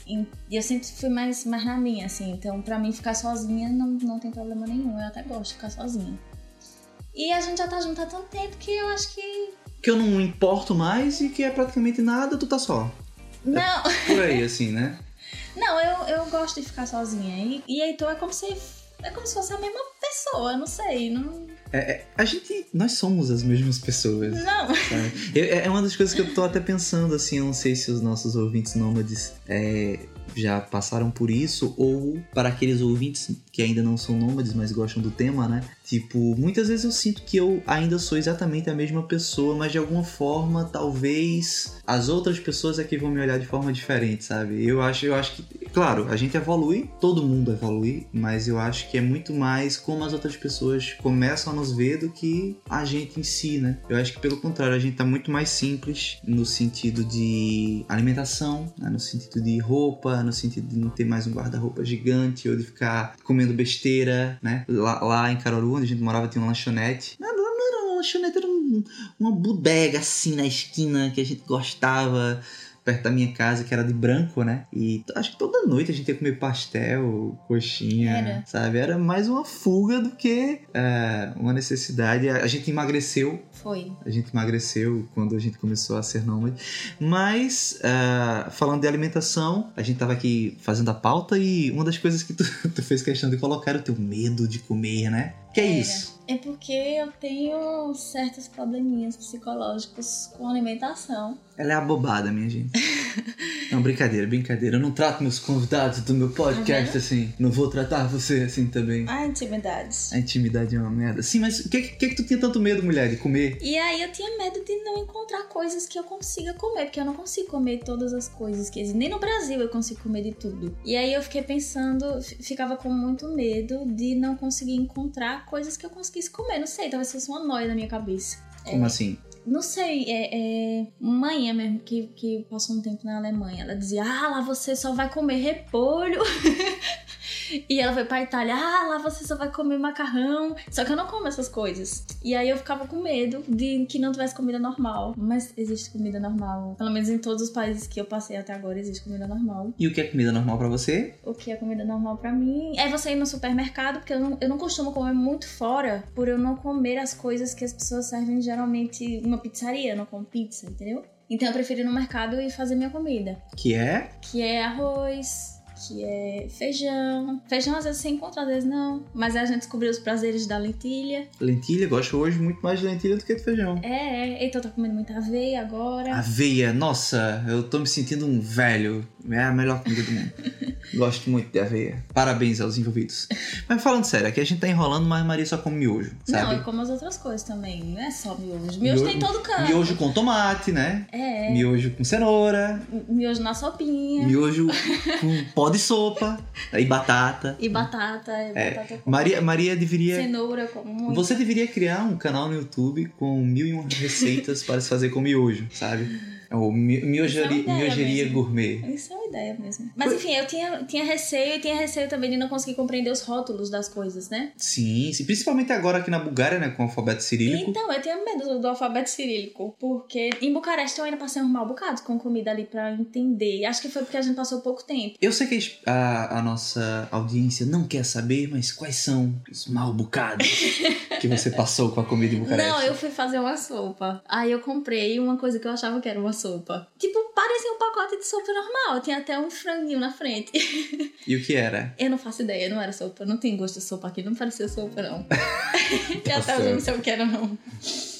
E e eu sempre fui mais, mais na minha, assim, então pra mim ficar sozinha não, não tem problema nenhum, eu até gosto de ficar sozinha. E a gente já tá junto há tanto tempo que eu acho que. Que eu não importo mais e que é praticamente nada, tu tá só. Não, Por aí, assim, né? não, eu, eu gosto de ficar sozinha. E, e então é como se. É como se fosse a mesma pessoa, não sei. Não. A gente. Nós somos as mesmas pessoas. Não. Eu- É uma das coisas que eu tô até pensando, assim, eu não sei se os nossos ouvintes nômades é, já passaram por isso, ou para aqueles ouvintes que ainda não são nômades, mas gostam do tema, né? Tipo, muitas vezes eu sinto que eu ainda sou exatamente a mesma pessoa, mas de alguma forma, talvez as outras pessoas é que vão me olhar de forma diferente, sabe? Eu acho, eu acho que, claro, a gente evolui, todo mundo evolui, mas eu acho que é muito mais como as outras pessoas começam a nos ver do que a gente em si, né? Eu acho que pelo contrário, a gente tá muito mais simples no sentido de alimentação, né? no sentido de roupa, no sentido de não ter mais um guarda-roupa gigante ou de ficar comendo besteira, né? Lá, lá em Caruaru, onde a gente morava, tinha uma lanchonete. Não, não, não era uma lanchonete, era um- uma bodega assim na esquina que a gente gostava. Perto da minha casa, que era de branco, né? E acho que toda noite a gente ia comer pastel, coxinha, Era. sabe? Era mais uma fuga do que é, uma necessidade. A gente emagreceu Foi. a gente emagreceu quando a gente começou a ser nômade. Mas, ah, falando de alimentação, a gente tava aqui fazendo a pauta e uma das coisas que tu, tu fez questão de colocar era o teu medo de comer, né? Que é Era. isso? É porque eu tenho certos probleminhas psicológicos com alimentação. Ela é abobada, minha gente. Não, brincadeira, brincadeira. Eu não trato meus convidados do meu podcast Tá assim. Não vou tratar você assim também. Ah, intimidades. A intimidade é uma merda. Sim, mas o que, que, que tu tinha tanto medo, mulher, de comer? E aí eu tinha medo de não encontrar coisas que eu consiga comer, porque eu não consigo comer todas as coisas que existem. Nem no Brasil eu consigo comer de tudo. E aí eu fiquei pensando, ficava com muito medo de não conseguir encontrar coisas que eu conseguisse comer. Não sei, talvez fosse uma noia na minha cabeça. Como assim? Não sei, é, é mãe mesmo que, que passou um tempo na Alemanha. Ela dizia: Ah, lá você só vai comer repolho. e ela foi pra Itália: Ah, lá você só vai comer macarrão. Só que eu não como essas coisas. E aí eu ficava com medo de que não tivesse comida normal. Mas existe comida normal. Pelo menos em todos os países que eu passei até agora existe comida normal. E o que é comida normal pra você? O que é comida normal pra mim é você ir no supermercado, porque eu não, eu não costumo comer muito fora, por eu não comer as coisas que as pessoas servem geralmente numa pizzaria, eu não como pizza, entendeu? Então eu prefiro ir no mercado e fazer minha comida, Que é que é arroz, que é feijão. Feijão às vezes você encontra, às vezes não, mas a gente descobriu os prazeres da lentilha. lentilha. Gosto hoje muito mais de lentilha do que de feijão. É, é, então eu tô comendo muita aveia agora. Aveia, nossa, eu tô me sentindo um velho. É a melhor comida do mundo. Gosto muito de aveia. Parabéns aos envolvidos. Mas falando sério, aqui a gente tá enrolando, mas Maria só come miojo, Não, sabe? eu como as outras coisas também, não é só miojo. Miojo tem todo canto. Miojo com tomate, né? É, Miojo com cenoura. miojo na sopinha. Miojo com pó de sopa. E batata. E batata, e É, batata com Maria, Maria deveria. cenoura, como muito. Você deveria criar um canal no YouTube com mil e uma receitas para se fazer com miojo, sabe? Ou miojaria, é miojaria gourmet. Isso é uma ideia mesmo. Mas enfim, eu tinha, tinha receio e tinha receio também de não conseguir compreender os rótulos das coisas, né? Sim, sim, principalmente agora aqui na Bulgária, né, com o alfabeto cirílico. Então, eu tinha medo do, do alfabeto cirílico, porque em Bucareste eu ainda passei um mau bocado com comida ali pra entender. Acho que foi porque a gente passou pouco tempo. Eu sei que a, a nossa audiência não quer saber, mas quais são os mal bocados que você passou com a comida em Bucareste? Não, eu fui fazer uma sopa. Aí eu comprei uma coisa que eu achava que era uma sopa. Tipo, parecia um pacote de sopa normal. Tinha até um franguinho na frente. E o que era? Eu não faço ideia, não era sopa. Não tem gosto de sopa aqui, não parecia sopa, não. e até hoje eu não sei o que era, não.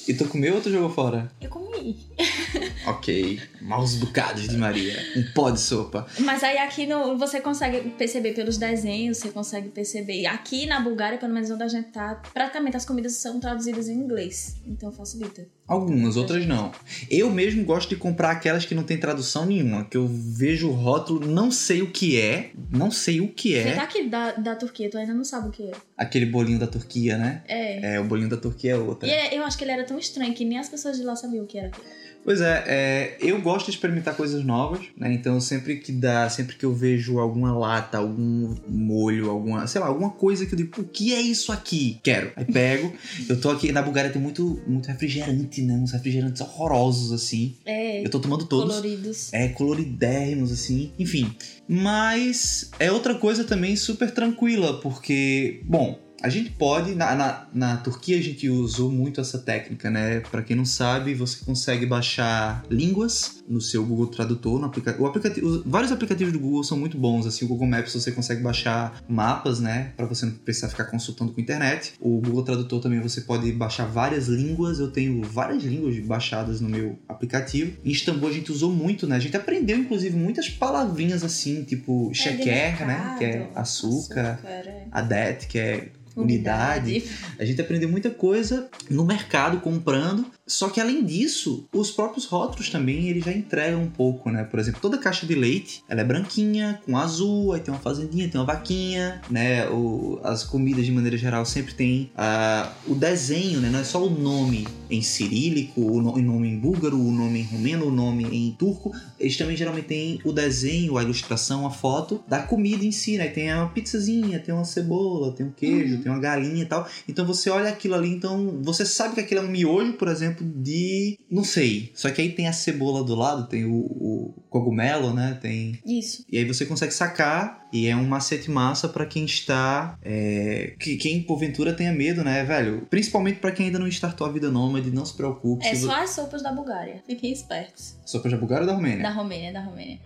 E tu comeu ou tu jogou fora? Eu comi. Ok, maus bocados de Maria. Um pó de sopa. Mas aí aqui no, você consegue perceber pelos desenhos, você consegue perceber. Aqui na Bulgária, pelo menos onde a gente tá, praticamente as comidas são traduzidas em inglês. Então facilita. Algumas, outras não. Eu mesmo gosto de comprar aquelas que não tem tradução nenhuma, que eu vejo o rótulo, não sei o que é, não sei o que Você é. tá aqui da, da Turquia, tu ainda não sabe o que é. Aquele bolinho da Turquia, né? É. É, o bolinho da Turquia é outra. E é- eu acho que ele era tão estranho que nem as pessoas de lá sabiam o que era. aquilo. Pois é, é, eu gosto de experimentar coisas novas, né? Então sempre que dá, sempre que eu vejo alguma lata, algum molho, alguma, sei lá, alguma coisa que eu digo, o que é isso aqui? Quero. Aí pego. eu tô aqui na Bulgária tem muito, muito refrigerante, né? Uns refrigerantes horrorosos assim. É. Eu tô tomando todos. Coloridos. É, coloridérrimos, assim. Enfim. Mas é outra coisa também super tranquila, porque, bom, a gente pode. Na, na, na Turquia a gente usou muito essa técnica, né? Pra quem não sabe, você consegue baixar línguas no seu Google Tradutor. No aplicativo, os- vários aplicativos do Google são muito bons, assim. O Google Maps você consegue baixar mapas, né? Pra você não precisar ficar consultando com a internet. O Google Tradutor também você pode baixar várias línguas. Eu tenho várias línguas baixadas no meu aplicativo. Em Istambul a gente usou muito, né? A gente aprendeu, inclusive, muitas palavrinhas assim, tipo É, sheker, né? Que é açúcar. é. Adet, que é unidade. A gente aprendeu muita coisa no mercado comprando. Só que além disso, os próprios rótulos também eles já entregam um pouco, né? Por exemplo, toda caixa de leite, ela é branquinha, com azul, aí tem uma fazendinha, tem uma vaquinha, né? O, as comidas de maneira geral sempre tem ah, o desenho, né? Não é só o nome em cirílico, o no- o nome em búlgaro, o nome em romeno, o nome em turco. Eles também geralmente têm o desenho, a ilustração, a foto da comida em si, né? Tem uma pizzazinha, tem uma cebola, tem um queijo, Uhum. tem uma galinha e tal. Então você olha aquilo ali, então você sabe que aquilo é um miojo, por exemplo, exemplo, de. Não sei. Só que aí tem a cebola do lado, tem o, o cogumelo, né? Tem. Isso. E aí você consegue sacar. E é um macete massa pra quem está. É... que- Quem porventura tenha medo, né, velho? Principalmente pra quem ainda não startou a vida nômade, não se preocupe. É se vo- só as sopas da Bulgária. Fiquem espertos. Sopa de Bulgária ou da Romênia? Da Romênia, da Romênia.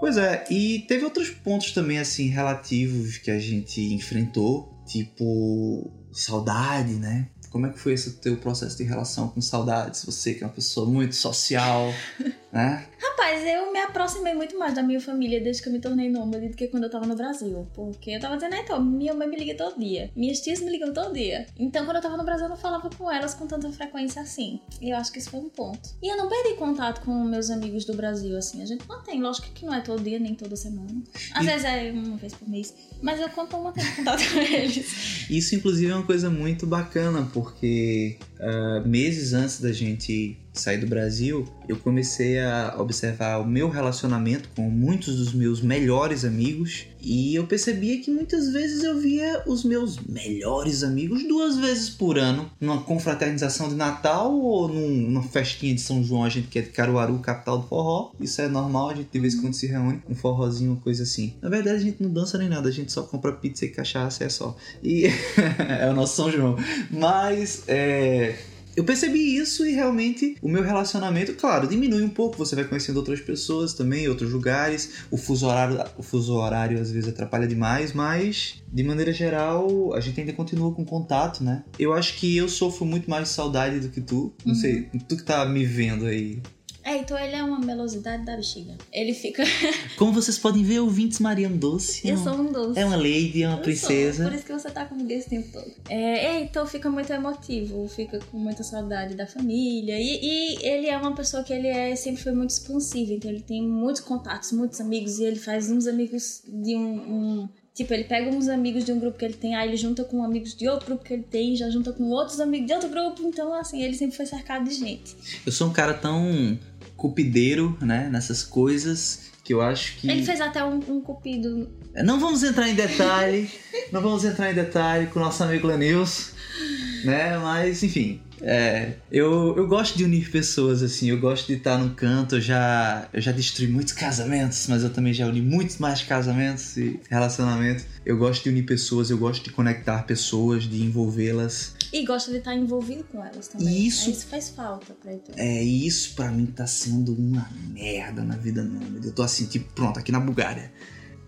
Pois é, e teve outros pontos também, assim, relativos que a gente enfrentou, tipo saudade, né? Como é que foi esse teu processo de relação com saudades? Você que é uma pessoa muito social, né? Rapaz, eu me aproximei muito mais da minha família desde que eu me tornei nômade do que quando eu tava no Brasil. Porque eu tava dizendo, então, minha mãe me liga todo dia. Minhas tias me ligam todo dia. Então, quando eu tava no Brasil, eu não falava com elas com tanta frequência assim. E eu acho que isso foi um ponto. E eu não perdi contato com meus amigos do Brasil, assim. A gente mantém, lógico que não é todo dia, nem toda semana. Às E- vezes é uma vez por mês. Mas eu conto manter contato com eles. Isso, inclusive, é uma coisa muito bacana, porque ah, meses antes da gente sair do Brasil, eu comecei a observar o meu relacionamento com muitos dos meus melhores amigos e eu percebia que muitas vezes eu via os meus melhores amigos duas vezes por ano, numa confraternização de Natal ou num- numa festinha de São João, a gente que é de Caruaru, capital do forró. Isso é normal, a gente de vez em quando se reúne, um forrozinho, uma coisa assim. Na verdade, a gente não dança nem nada, a gente só compra pizza e cachaça é só. E é o nosso São João. Mas é, eu percebi isso e realmente o meu relacionamento, claro, diminui um pouco. Você vai conhecendo outras pessoas também, outros lugares. O fuso horário, o fuso horário às vezes atrapalha demais, mas de maneira geral a gente ainda continua com contato, né? Eu acho que eu sofro muito mais de saudade do que tu. Não Uhum. sei, tu que tá me vendo aí. É, então ele é uma melosidade da bexiga. Ele fica. Como vocês podem ver, ouvintes Doce. Eu é um- sou um doce. É uma lady, é uma Eu princesa. sou, por isso que você tá comigo esse tempo todo. É, é, então fica muito emotivo, fica com muita saudade da família. E, e ele é uma pessoa que ele é, sempre foi muito expansivo, então ele tem muitos contatos, muitos amigos, e ele faz uns amigos de um. um- Tipo, ele pega uns amigos de um grupo que ele tem, aí ele junta com amigos de outro grupo que ele tem, já junta com outros amigos de outro grupo, então assim, ele sempre foi cercado de gente. Eu sou um cara tão cupideiro, né, nessas coisas, que eu acho que. Ele fez até um, um cupido. Não vamos entrar em detalhe, não vamos entrar em detalhe com o nosso amigo Lenils, né? Mas, enfim, é, eu, eu gosto de unir pessoas, assim, eu gosto de estar num canto, eu já, eu já destruí muitos casamentos, mas eu também já uni muitos mais casamentos e relacionamentos. Eu gosto de unir pessoas, eu gosto de conectar pessoas, de envolvê-las. E gosta de estar envolvido com elas também. Isso. Isso faz falta pra ele. É, isso pra mim tá sendo uma merda na vida nômade. Eu tô assim, tipo, pronto, aqui na Bulgária.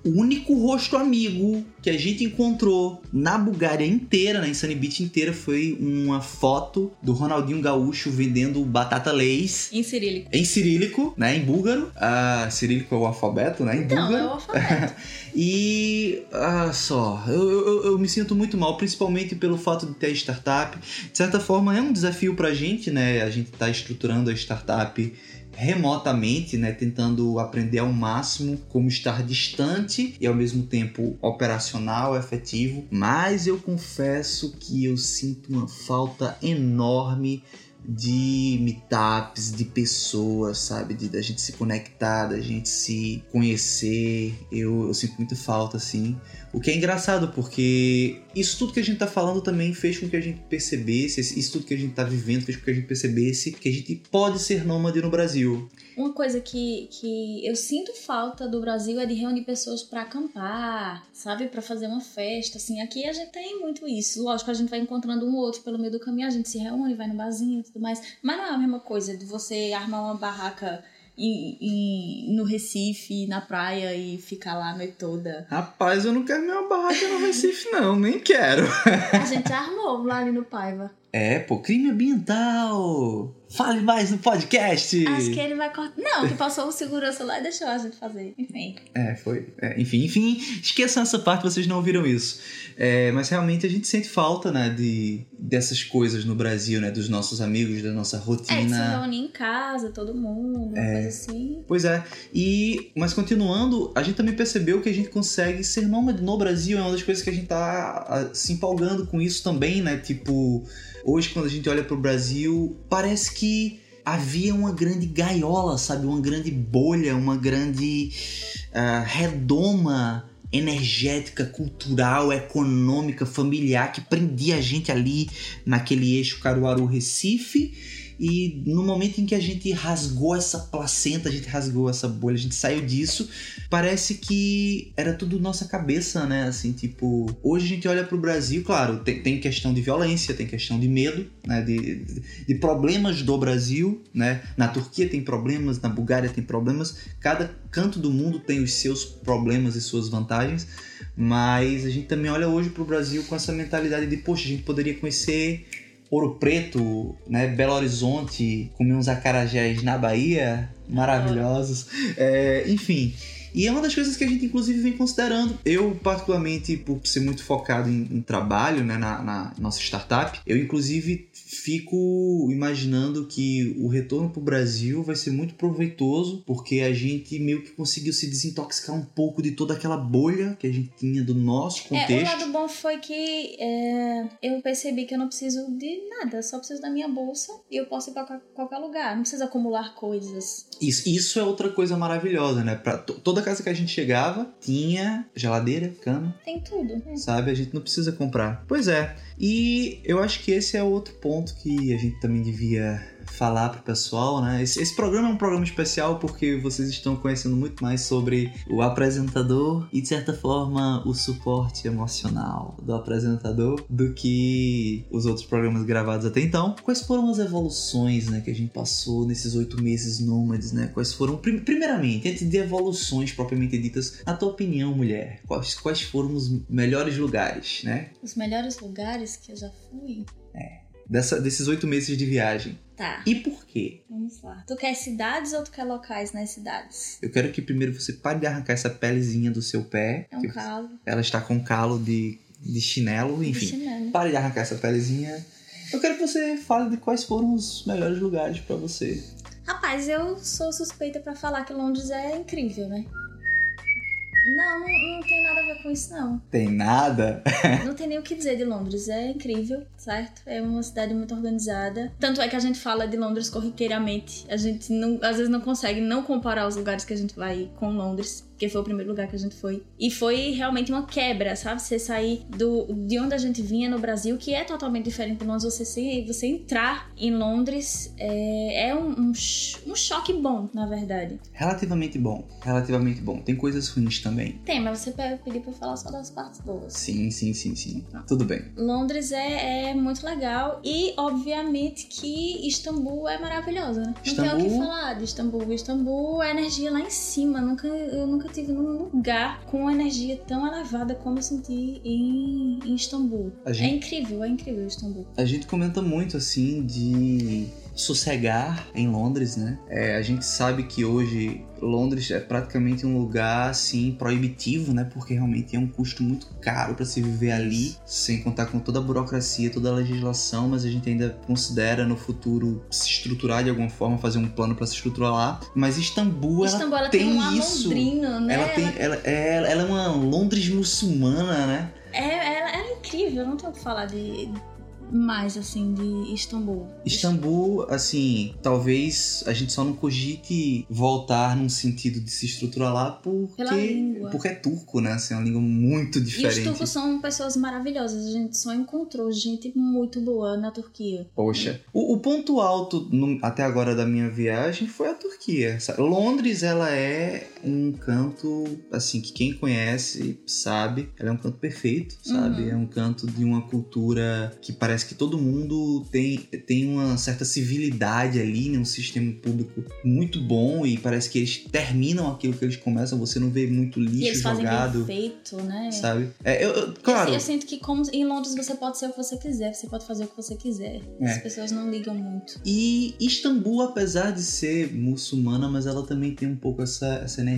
O único rosto amigo que a gente encontrou na Bulgária inteira, na Insane Beach inteira, foi uma foto do Ronaldinho Gaúcho vendendo batata leis Em cirílico. em cirílico, né, em búlgaro. Ah, cirílico é o alfabeto, né, em Então, búlgaro. é o alfabeto. E ah, só, eu, eu, eu me sinto muito mal, principalmente pelo fato de ter startup. De certa forma, é um desafio pra gente, né? A gente tá estruturando a startup remotamente, né? Tentando aprender ao máximo como estar distante e ao mesmo tempo operacional, efetivo. Mas eu confesso que eu sinto uma falta enorme de meetups, de pessoas, sabe? De da gente se conectar, da gente se conhecer. Eu, eu sinto muita falta, assim. O que é engraçado, porque isso tudo que a gente tá falando também fez com que a gente percebesse, isso tudo que a gente tá vivendo fez com que a gente percebesse que a gente pode ser nômade no Brasil. Uma coisa que, que eu sinto falta do Brasil é de reunir pessoas pra acampar, sabe? Pra fazer uma festa, assim. Aqui a gente tem muito isso. Lógico, a gente vai encontrando um ou outro pelo meio do caminho, a gente se reúne, vai no barzinho e tudo mais. Mas não é a mesma coisa de você armar uma barraca em- em- no Recife, na praia e ficar lá a noite toda. Rapaz, eu não quero minha barraca no Recife, não, nem quero. A gente armou lá ali no Paiva. É, pô, crime ambiental. Fale mais no podcast. Acho que ele vai cortar. Não, que passou o segurança lá e deixou a gente fazer. Enfim. É, foi. é, enfim, enfim, esqueçam essa parte, vocês não ouviram isso. É, mas realmente a gente sente falta, né, de, dessas coisas no Brasil, né, dos nossos amigos, da nossa É, de se rotina. reunir em casa, todo mundo, uma coisa assim. Pois é, e mas continuando, a gente também percebeu que a gente consegue ser nômade no Brasil, é uma das coisas que a gente tá se empolgando com isso também, né? Tipo, hoje quando a gente olha pro Brasil, parece que havia uma grande gaiola, sabe? Uma grande bolha, uma grande ah, redoma energética, cultural, econômica, familiar que prendia a gente ali naquele eixo Caruaru-Recife e no momento em que a gente rasgou essa placenta, a gente rasgou essa bolha, a gente saiu disso, parece que era tudo nossa cabeça, né? Assim, tipo, hoje a gente olha pro Brasil, claro, tem, tem questão de violência, tem questão de medo, né? De, de, de problemas do Brasil, né? Na Turquia tem problemas, na Bulgária tem problemas, cada canto do mundo tem os seus problemas e suas vantagens, mas a gente também olha hoje pro Brasil com essa mentalidade de, poxa, a gente poderia conhecer Ouro Preto, né, Belo Horizonte, comer uns acarajés na Bahia, maravilhosos. É, enfim, e é uma das coisas que a gente, inclusive, vem considerando. Eu, particularmente, por ser muito focado em, em trabalho, né, na, na, nossa startup, eu, inclusive, fico imaginando que o retorno para o Brasil vai ser muito proveitoso, porque a gente meio que conseguiu se desintoxicar um pouco de toda aquela bolha que a gente tinha do nosso contexto. É, o lado bom foi que é, eu percebi que eu não preciso de nada, só preciso da minha bolsa e eu posso ir para qualquer lugar, não precisa acumular coisas. Isso, isso é outra coisa maravilhosa, né? Pra toda casa que a gente chegava tinha geladeira, cama. Tem tudo. Né? Sabe? A gente não precisa comprar. Pois é. E eu acho que esse é outro ponto que a gente também devia falar pro pessoal, né? Esse, esse, programa é um programa especial porque vocês estão conhecendo muito mais sobre o apresentador e, de certa forma, o suporte emocional do apresentador do que os outros programas gravados até então. Quais foram as evoluções, né, que a gente passou nesses oito meses nômades, né? Quais foram, primeiramente, antes de evoluções propriamente ditas, na tua opinião, mulher, quais, quais foram os melhores lugares, né? Os melhores lugares que eu já fui? É dessa, desses oito meses de viagem. Tá. E por quê? Vamos lá. Tu quer cidades ou tu quer locais nas cidades? Eu quero que primeiro você pare de arrancar essa pelezinha do seu pé. É um calo. Ela está com calo de, de chinelo, enfim. De chinelo. Pare de arrancar essa pelezinha. Eu quero que você fale de quais foram os melhores lugares para você. Rapaz, eu sou suspeita para falar que Londres é incrível, né? Não, não, não, tem nada a ver com isso, não. Tem nada? não tem nem o que dizer de Londres. É incrível, certo? É uma cidade muito organizada. Tanto é que a gente fala de Londres corriqueiramente. A gente não, às vezes não consegue não comparar os lugares que a gente vai com Londres porque foi o primeiro lugar que a gente foi. E foi realmente uma quebra, sabe? Você sair do, de onde a gente vinha no Brasil, que é totalmente diferente de nós, você, se, você entrar em Londres é, é um, um, um, choque bom, na verdade. Relativamente bom, relativamente bom. Tem coisas ruins também. Tem, mas você pediu pra falar só das partes boas. Sim, sim, sim, sim. Tá. Tudo bem. Londres é, é muito legal e, obviamente, que Istambul é maravilhosa, né? Não Istambul... tem o que falar de Istambul. Istambul, a energia lá em cima. Nunca, eu nunca nunca tive num lugar com uma energia tão elevada como eu senti em, em Istambul. Gente, é incrível, é incrível Istambul. A gente comenta muito assim de sossegar em Londres, né? É, a gente sabe que hoje Londres é praticamente um lugar assim proibitivo, né? Porque realmente é um custo muito caro para se viver ali, sem contar com toda a burocracia, toda a legislação, mas a gente ainda considera no futuro se estruturar de alguma forma, fazer um plano para se estruturar lá. Mas Istambul, Istambul ela, ela tem, tem isso. Londrina, né? Ela tem, ela, é, ela é uma Londres muçulmana, né? É, ela, ela é incrível, não tenho o que falar de mais, assim, de Istambul? Istambul, assim, talvez a gente só não cogite voltar num sentido de se estruturar lá porque, porque é turco, né? Assim, é uma língua muito diferente. E os turcos são pessoas maravilhosas. A gente só encontrou gente muito boa na Turquia. Poxa, o, o ponto alto no, até agora da minha viagem foi a Turquia. Londres, ela é um canto, assim, que quem conhece sabe, ela é um canto perfeito, sabe? Uhum. É um canto de uma cultura que parece que todo mundo tem, tem uma certa civilidade ali, né? um sistema público muito bom e parece que eles terminam aquilo que eles começam, você não vê muito lixo e eles jogado. Fazem feito, né? Sabe? É, eu, eu, claro. Eu, eu, sinto que como em Londres você pode ser o que você quiser, você pode fazer o que você quiser. É. As pessoas não ligam muito. E Istambul, apesar de ser muçulmana, mas ela também tem um pouco essa, essa energia,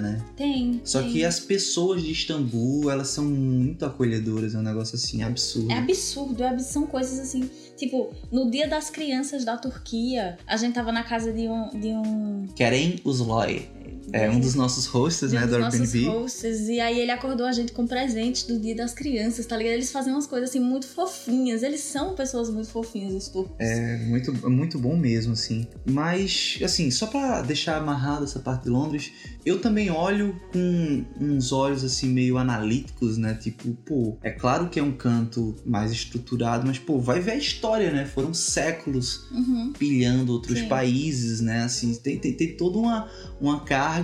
né? Tem. Só tem. que as pessoas de Istambul, elas são muito acolhedoras, é um negócio assim absurdo. É absurdo, é absurdo são coisas assim. Tipo, no dia das crianças da Turquia, a gente tava na casa de um. De um... Kerem Uzloy. É um dos nossos hosts, de um né, dos do nossos Airbnb. hosts. E aí ele acordou a gente com presente do dia das crianças, tá ligado? Eles fazem umas coisas assim muito fofinhas. Eles são pessoas muito fofinhas, os turcos. É muito, muito bom mesmo, assim. Mas, assim, só pra deixar amarrado essa parte de Londres, eu também olho com uns olhos, assim, meio analíticos, né? Tipo, pô, é claro que é um canto mais estruturado, mas, pô, vai ver a história, né? Foram séculos Uhum. pilhando outros Sim. países, né? Assim, tem, tem, tem toda uma, uma carga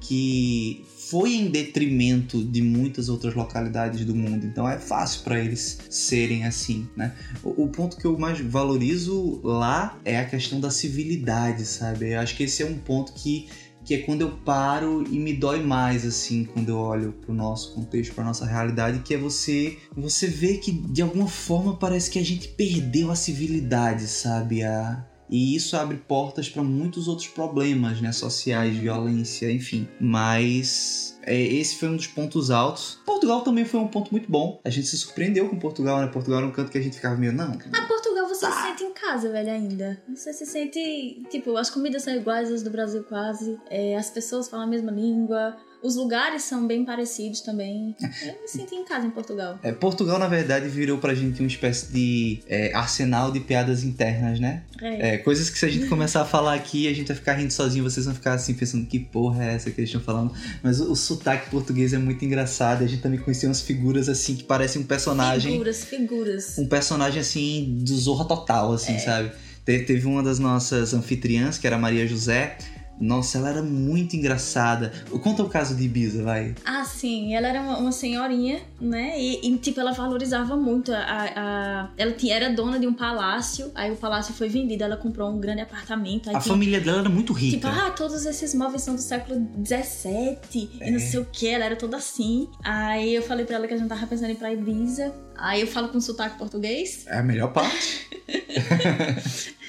que foi em detrimento de muitas outras localidades do mundo. Então é fácil para eles serem assim, né? O, o ponto que eu mais valorizo lá é a questão da civilidade, sabe? Eu acho que esse é um ponto que que é quando eu paro e me dói mais assim quando eu olho pro nosso contexto, pra nossa realidade, que é você você vê que de alguma forma parece que a gente perdeu a civilidade, sabe? A, e isso abre portas para muitos outros problemas, né? Sociais, violência, enfim. Mas é, esse foi um dos pontos altos. Portugal também foi um ponto muito bom. A gente se surpreendeu com Portugal, né? Portugal era um canto que a gente ficava meio, não. Ah, Portugal você Tá. se sente em casa, velho, ainda. Você se sente. Tipo, as comidas são iguais às do Brasil quase. é, as pessoas falam a mesma língua. Os lugares são bem parecidos também. Eu me sinto em casa em Portugal. É, Portugal, na verdade, virou pra gente uma espécie de é, arsenal de piadas internas, né? É. É, coisas que se a gente começar a falar aqui, a gente vai ficar rindo sozinho, vocês vão ficar assim pensando que porra é essa que eles estão falando. Mas o, o sotaque português é muito engraçado. A gente também conheceu umas figuras assim que parecem um personagem. Figuras, figuras. Um personagem assim do Zorra Total, assim, sabe? Te- teve uma das nossas anfitriãs, que era a Maria José. Nossa, ela era muito engraçada. Conta o caso de Ibiza, vai. Ah, sim, ela era uma, uma senhorinha, né? E, e, tipo, ela valorizava muito a, a- Ela tinha, era dona de um palácio, aí o palácio foi vendido, ela comprou um grande apartamento. A tinha, família dela era muito Tipo, rica. ah, todos esses móveis são do século XVII e não sei o que, ela era toda assim. Aí eu falei pra ela que a gente tava pensando em ir pra Ibiza. Aí eu falo com sotaque português. É a melhor parte.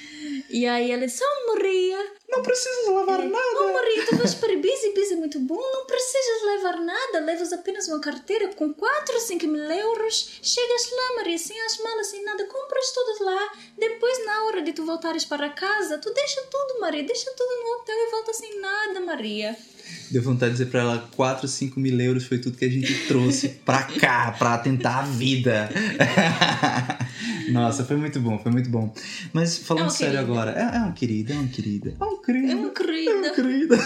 E aí ela disse: Oh, Maria, Não precisa levar oh, nada. Maria, tu vais para Ibiza, Ibiza é muito bom, não precisas levar nada, levas apenas uma carteira com 4 ou 5 mil euros. Chegas lá, Maria, sem as malas, sem nada, compras tudo lá. Depois, na hora de tu voltares para casa, tu deixa tudo, Maria, deixa tudo no hotel e volta sem nada, Maria. Deu vontade de dizer pra ela: 4, 5 mil euros foi tudo que a gente trouxe pra cá, pra tentar a vida. Nossa, foi muito bom, foi muito bom. Mas falando É sério querida. agora, é, é uma querida, é uma querida. É uma querida. É uma querida. É uma querida.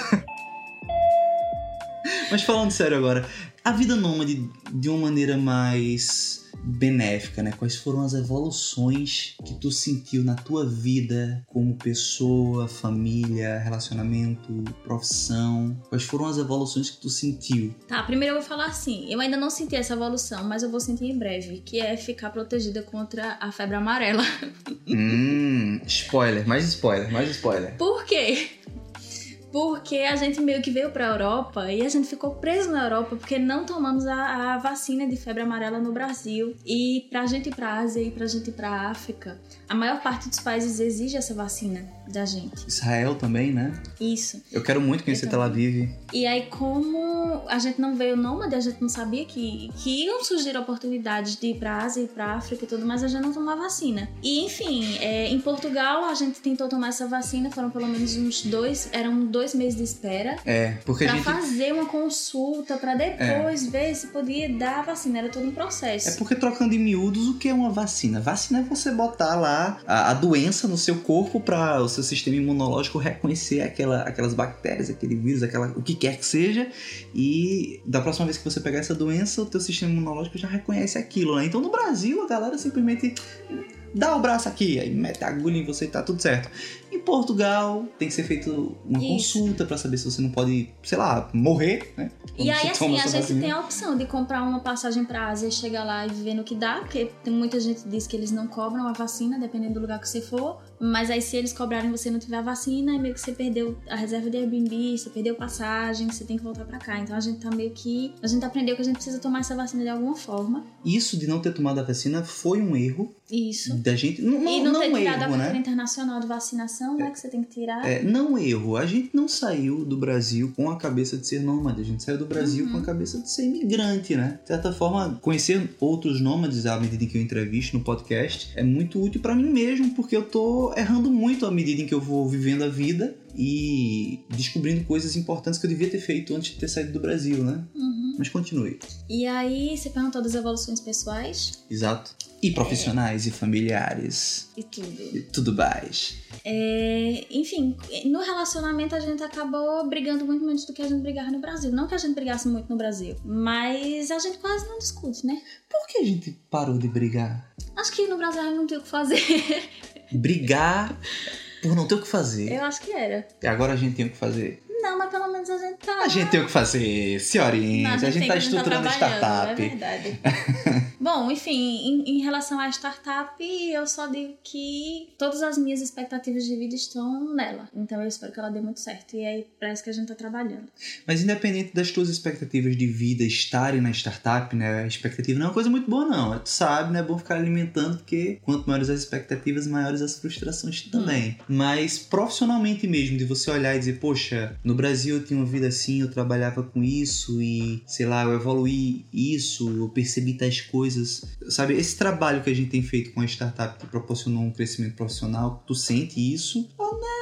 Mas falando sério agora, a vida nômade de uma maneira mais benéfica, né? Quais foram as evoluções que tu sentiu na tua vida como pessoa, família, relacionamento, profissão? Quais foram as evoluções que tu sentiu? Tá, primeiro eu vou falar assim, eu ainda não senti essa evolução, mas eu vou sentir em breve, que é ficar protegida contra a febre amarela. hum, spoiler, mais spoiler, mais spoiler. Por quê? Porque a gente meio que veio pra Europa e a gente ficou preso na Europa porque não tomamos a, a vacina de febre amarela no Brasil. E pra gente ir pra Ásia e pra gente ir pra África, a maior parte dos países exige essa vacina da gente. Israel também, né? Isso. Eu quero muito conhecer Tel Aviv. E aí, como a gente não veio nômade, a gente não sabia que, que iam surgir oportunidades de ir pra Ásia e pra África e tudo mais, a gente não tomava vacina. E enfim, é, em Portugal a gente tentou tomar essa vacina, foram pelo menos uns dois, eram dois meses de espera. É, porque a Pra gente. fazer uma consulta, pra depois ver se podia dar a vacina. Era todo um processo. É porque trocando em miúdos, o que é uma vacina? Vacina é você botar lá a, a doença no seu corpo para o seu sistema imunológico reconhecer aquela, aquelas bactérias, aquele vírus, aquela, o que quer que seja. E da próxima vez que você pegar essa doença, o teu sistema imunológico já reconhece aquilo, né? Então no Brasil, a galera simplesmente dá o braço aqui, aí mete a agulha em você e tá tudo certo. Em Portugal, tem que ser feito uma Isso. consulta para saber se você não pode, sei lá, morrer, né? E Quando aí, você assim, a gente tem a opção de comprar uma passagem pra Ásia e chegar lá e viver no que dá, porque tem muita gente diz que eles não cobram a vacina, dependendo do lugar que você for. Mas aí, se eles cobrarem você não tiver a vacina, é meio que você perdeu a reserva de Airbnb, você perdeu passagem, você tem que voltar pra cá. Então a gente tá meio que. A gente aprendeu que a gente precisa tomar essa vacina de alguma forma. Isso de não ter tomado a vacina foi um erro Isso. da gente. Não, e não, não, ter não tirado a erro, carteira né? internacional de vacinação, né? Que você tem que tirar. É, não erro. A gente não saiu do Brasil com a cabeça de ser nômade. A gente saiu do Brasil Uhum. com a cabeça de ser imigrante, né? De certa forma, conhecer outros nômades à medida que eu entrevisto no podcast é muito útil pra mim mesmo, porque eu tô vou errando muito à medida em que eu vou vivendo a vida e descobrindo coisas importantes que eu devia ter feito antes de ter saído do Brasil, né? Uhum. Mas continue. E aí, você perguntou das evoluções pessoais Exato. E profissionais e familiares. e tudo. E tudo mais. É, enfim, no relacionamento a gente acabou brigando muito menos do que a gente brigava no Brasil. Não que a gente brigasse muito no Brasil, mas a gente quase não discute, né? Por que a gente parou de brigar? Acho que no Brasil a gente não tem o que fazer. Brigar por não ter o que fazer. Eu acho que era. E agora a gente tem o que fazer. Não, mas pelo menos a gente tá. A gente tem o que fazer, senhorinha. Não, a gente tá estruturando startup. É verdade. Bom, enfim, em, em relação à startup, eu só digo que todas as minhas expectativas de vida estão nela. Então eu espero que ela dê muito certo. E aí parece que a gente tá trabalhando. Mas independente das tuas expectativas de vida estarem na startup, né? A expectativa não é uma coisa muito boa, não. Tu sabe, né? É bom ficar alimentando, porque quanto maiores as expectativas, maiores as frustrações também. Mas profissionalmente mesmo, de você olhar e dizer, poxa, no Brasil eu tinha uma vida assim, eu trabalhava com isso e, sei lá, eu evoluí isso, eu percebi tais coisas. Sabe, esse trabalho que a gente tem feito com a startup que proporcionou um crescimento profissional, tu sente isso? Ou não?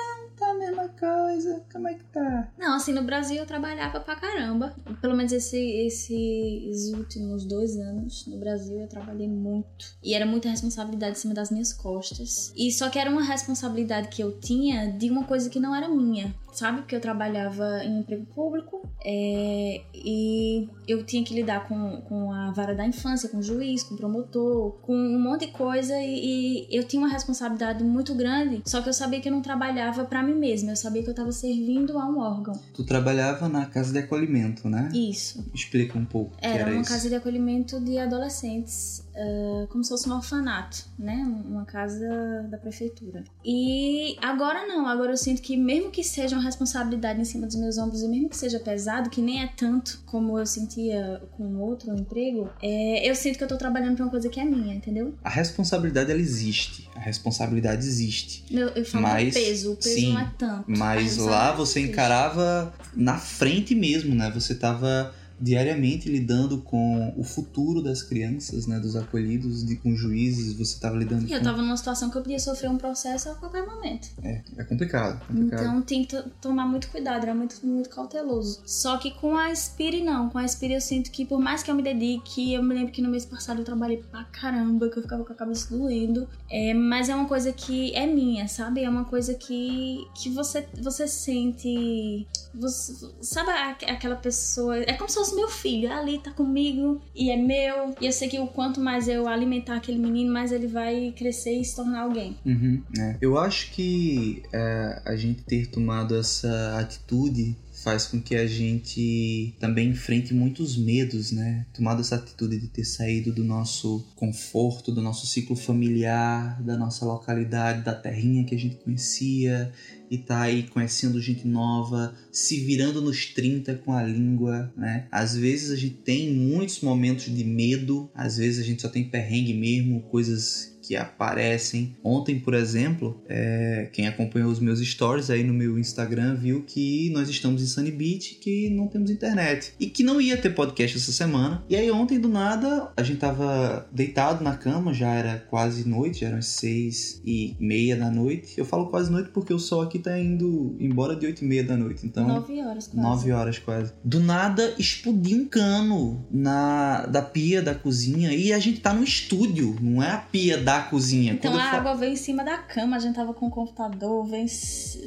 Coisa? Como é que tá? Não, assim, no Brasil eu trabalhava pra caramba. Pelo menos esse- esses últimos dois anos no Brasil eu trabalhei muito. E era muita responsabilidade em cima das minhas costas. E só que era uma responsabilidade que eu tinha de uma coisa que não era minha. Sabe? Porque eu trabalhava em emprego público é, e eu tinha que lidar com, com a vara da infância, com o juiz, com o promotor, com um monte de coisa e, e eu tinha uma responsabilidade muito grande. Só que eu sabia que eu não trabalhava pra mim mesma, eu sabia que eu tava servindo a um órgão. Tu trabalhava na casa de acolhimento, né? Isso. Explica um pouco o que Era era uma isso. casa de acolhimento de adolescentes, ah, como se fosse um orfanato, né? Uma casa da prefeitura. E agora não, agora eu sinto que mesmo que seja uma responsabilidade em cima dos meus ombros e mesmo que seja pesado, que nem é tanto como eu sentia com outro emprego, é, eu sinto que eu tô trabalhando pra uma coisa que é minha, entendeu? A responsabilidade, ela existe. A responsabilidade existe. Eu, eu falo Mas, do peso, o peso sim, não é tanto. Mas lá você encarava na frente mesmo, né? Você tava diariamente lidando com o futuro das crianças, né? Dos acolhidos, de, com juízes, você tava lidando E eu com... tava numa situação que eu podia sofrer um processo a qualquer momento. É, é complicado, complicado. Então tem que to- tomar muito cuidado, era muito, muito cauteloso. Só que com a Spire não, com a Spire eu sinto que por mais que eu me dedique, eu me lembro que no mês passado eu trabalhei pra caramba, que eu ficava com a cabeça doendo. É, mas é uma coisa que é minha, sabe? É uma coisa que, que você, você sente. Você, sabe aquela pessoa. É como se fosse meu filho, ali tá comigo e é meu. E eu sei que o quanto mais eu alimentar aquele menino, mais ele vai crescer e se tornar alguém. Uhum, é. Eu acho que é, a gente ter tomado essa atitude faz com que a gente também enfrente muitos medos, né? Tomado essa atitude de ter saído do nosso conforto, do nosso ciclo familiar, da nossa localidade, da terrinha que a gente conhecia e tá aí conhecendo gente nova, se virando nos 30 com a língua, né? Às vezes a gente tem muitos momentos de medo, às vezes a gente só tem perrengue mesmo, coisas que aparecem. Ontem, por exemplo, é, quem acompanhou os meus stories aí no meu Instagram viu que nós estamos em Sunny Beach, que não temos internet e que não ia ter podcast essa semana. E aí ontem do nada a gente tava deitado na cama, já era quase noite, já eram as seis e meia da noite. Eu falo quase noite porque o sol aqui tá indo embora de oito e meia da noite, então Nove horas quase. Nove horas quase. Do nada explodiu um cano na da pia da cozinha e a gente tá no estúdio, não é a pia da cozinha. Então Quando a água veio em cima da cama, a gente tava com o computador, veio,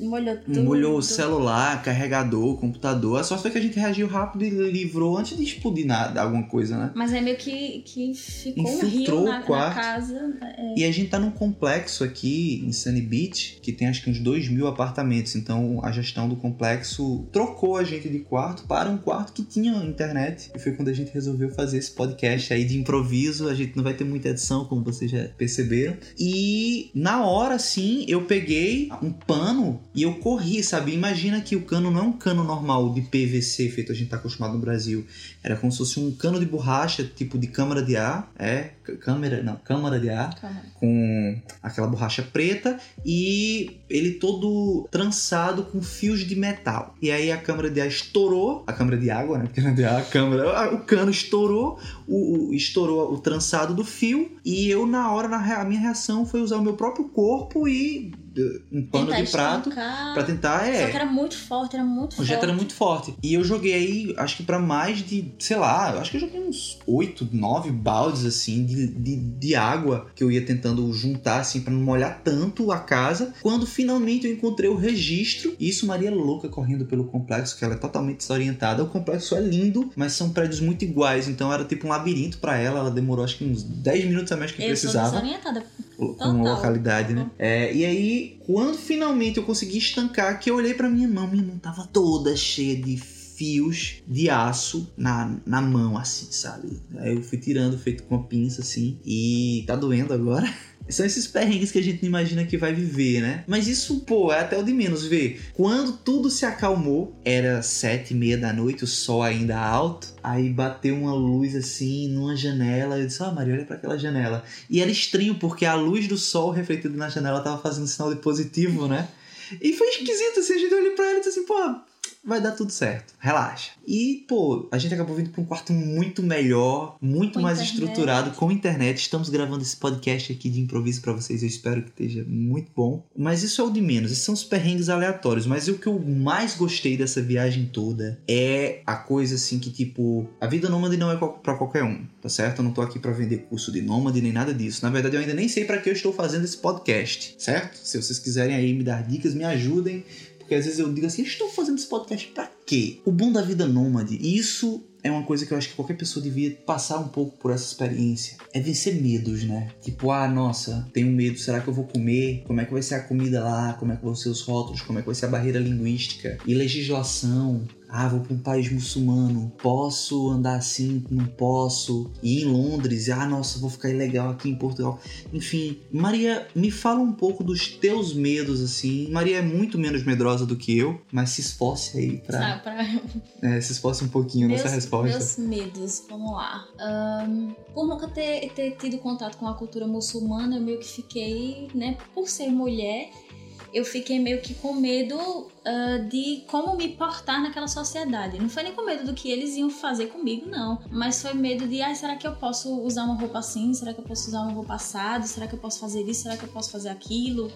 molhou tudo. Molhou o celular, carregador, computador. A sorte foi que a gente reagiu rápido e livrou antes de explodir nada, alguma coisa, né? Mas é meio que, que ficou um Infiltrou rio o na, na quarto. casa. é. E a gente tá num complexo aqui em Sunny Beach que tem acho que uns 2 mil apartamentos. Então a gestão do complexo trocou a gente de quarto para um quarto que tinha internet. E foi quando a gente resolveu fazer esse podcast aí de improviso. A gente não vai ter muita edição, como vocês já E na hora, sim, eu peguei um pano e eu corri, sabe? Imagina que o cano não é um cano normal de PVC feito a gente tá acostumado no Brasil. Era como se fosse um cano de borracha, tipo de câmara de ar. É, câmera, não, câmara de ar Calma. com aquela borracha preta e ele todo trançado com fios de metal. E aí a câmara de ar estourou, a câmara de água, né? Porque não é de ar, a câmara, o cano estourou, o, o- estourou o trançado do fio e eu na hora na a minha reação foi usar o meu próprio corpo e um pano Tentar de prato pra tentar. É, Só que era muito forte, era muito o forte. jeito era muito forte. E eu joguei aí, acho que pra mais de, sei lá, eu acho que eu joguei uns 8, 9 baldes, assim, de, de, de água que eu ia tentando juntar, assim, pra não molhar tanto a casa. Quando finalmente eu encontrei o registro, e isso Maria louca correndo pelo complexo, que ela é totalmente desorientada. O complexo é lindo, mas são prédios muito iguais, então era tipo um labirinto pra ela. Ela demorou acho que uns 10 minutos a mais que Eu sou precisava desorientada. Com localidade, né? É, e aí, quando finalmente eu consegui estancar, que eu olhei pra minha mão, minha mão tava toda cheia de fios de aço na, na mão, assim, sabe? Aí eu fui tirando, feito com a pinça, assim, e tá doendo agora. São esses perrengues que a gente não imagina que vai viver, né? Mas isso, pô, é até o de menos. Vê, quando tudo se acalmou, era sete e meia da noite, o sol ainda alto. Aí bateu uma luz assim numa janela. Eu disse, ah, Maria, olha pra aquela janela. E era estranho, porque a luz do sol refletida na janela tava fazendo sinal de positivo, né? E foi esquisito, assim, a gente olhou pra ela e disse assim, pô, vai dar tudo certo, relaxa. E, pô, a gente acabou vindo pra um quarto muito melhor, muito Com mais internet. estruturado, com internet. Estamos gravando esse podcast aqui de improviso pra vocês, eu espero que esteja muito bom. Mas isso é o de menos, esses são os perrengues aleatórios. Mas o que eu mais gostei dessa viagem toda é a coisa assim que, tipo, a vida nômade não é pra qualquer um, tá certo? Eu não tô aqui pra vender curso de nômade nem nada disso. Na verdade, eu ainda nem sei pra que eu estou fazendo esse podcast, certo? Se vocês quiserem aí me dar dicas, me ajudem. Porque às vezes eu digo assim, estou fazendo esse podcast pra quê? O bom da vida nômade, e isso é uma coisa que eu acho que qualquer pessoa devia passar um pouco por essa experiência. É vencer medos, né? Tipo, ah, nossa, tenho medo, será que eu vou comer? Como é que vai ser a comida lá? Como é que vão ser os rótulos? Como é que vai ser a barreira linguística? E legislação? Ah, vou para um país muçulmano. Posso andar assim? Não posso. E em Londres, ah, nossa, vou ficar ilegal aqui em Portugal. Enfim, Maria, me fala um pouco dos teus medos, assim. Maria é muito menos medrosa do que eu, mas se esforce aí pra. Ah, pra... é, se esforce um pouquinho meus, nessa resposta. meus medos, vamos lá. Ahn, por nunca ter, ter tido contato com a cultura muçulmana, eu meio que fiquei, né, por ser mulher, eu fiquei meio que com medo ah, de como me portar naquela sociedade. Não foi nem com medo do que eles iam fazer comigo, não. Mas foi medo de, ah, será que eu posso usar uma roupa assim? Será que eu posso usar uma roupa assado? Será que eu posso fazer isso? Será que eu posso fazer aquilo?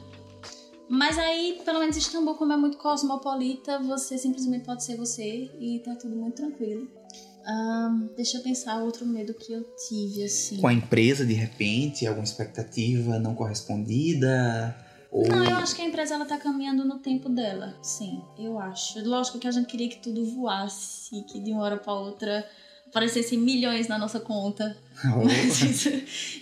Mas aí, pelo menos Istambul, como é muito cosmopolita, você simplesmente pode ser você e tá tudo muito tranquilo. Ahn, deixa eu pensar outro medo que eu tive, assim. Com a empresa, de repente, alguma expectativa não correspondida? Ou... Não, eu acho que a empresa ela tá caminhando no tempo dela. Sim, eu acho. Lógico que a gente queria que tudo voasse, que de uma hora pra outra aparecessem milhões na nossa conta. Mas isso,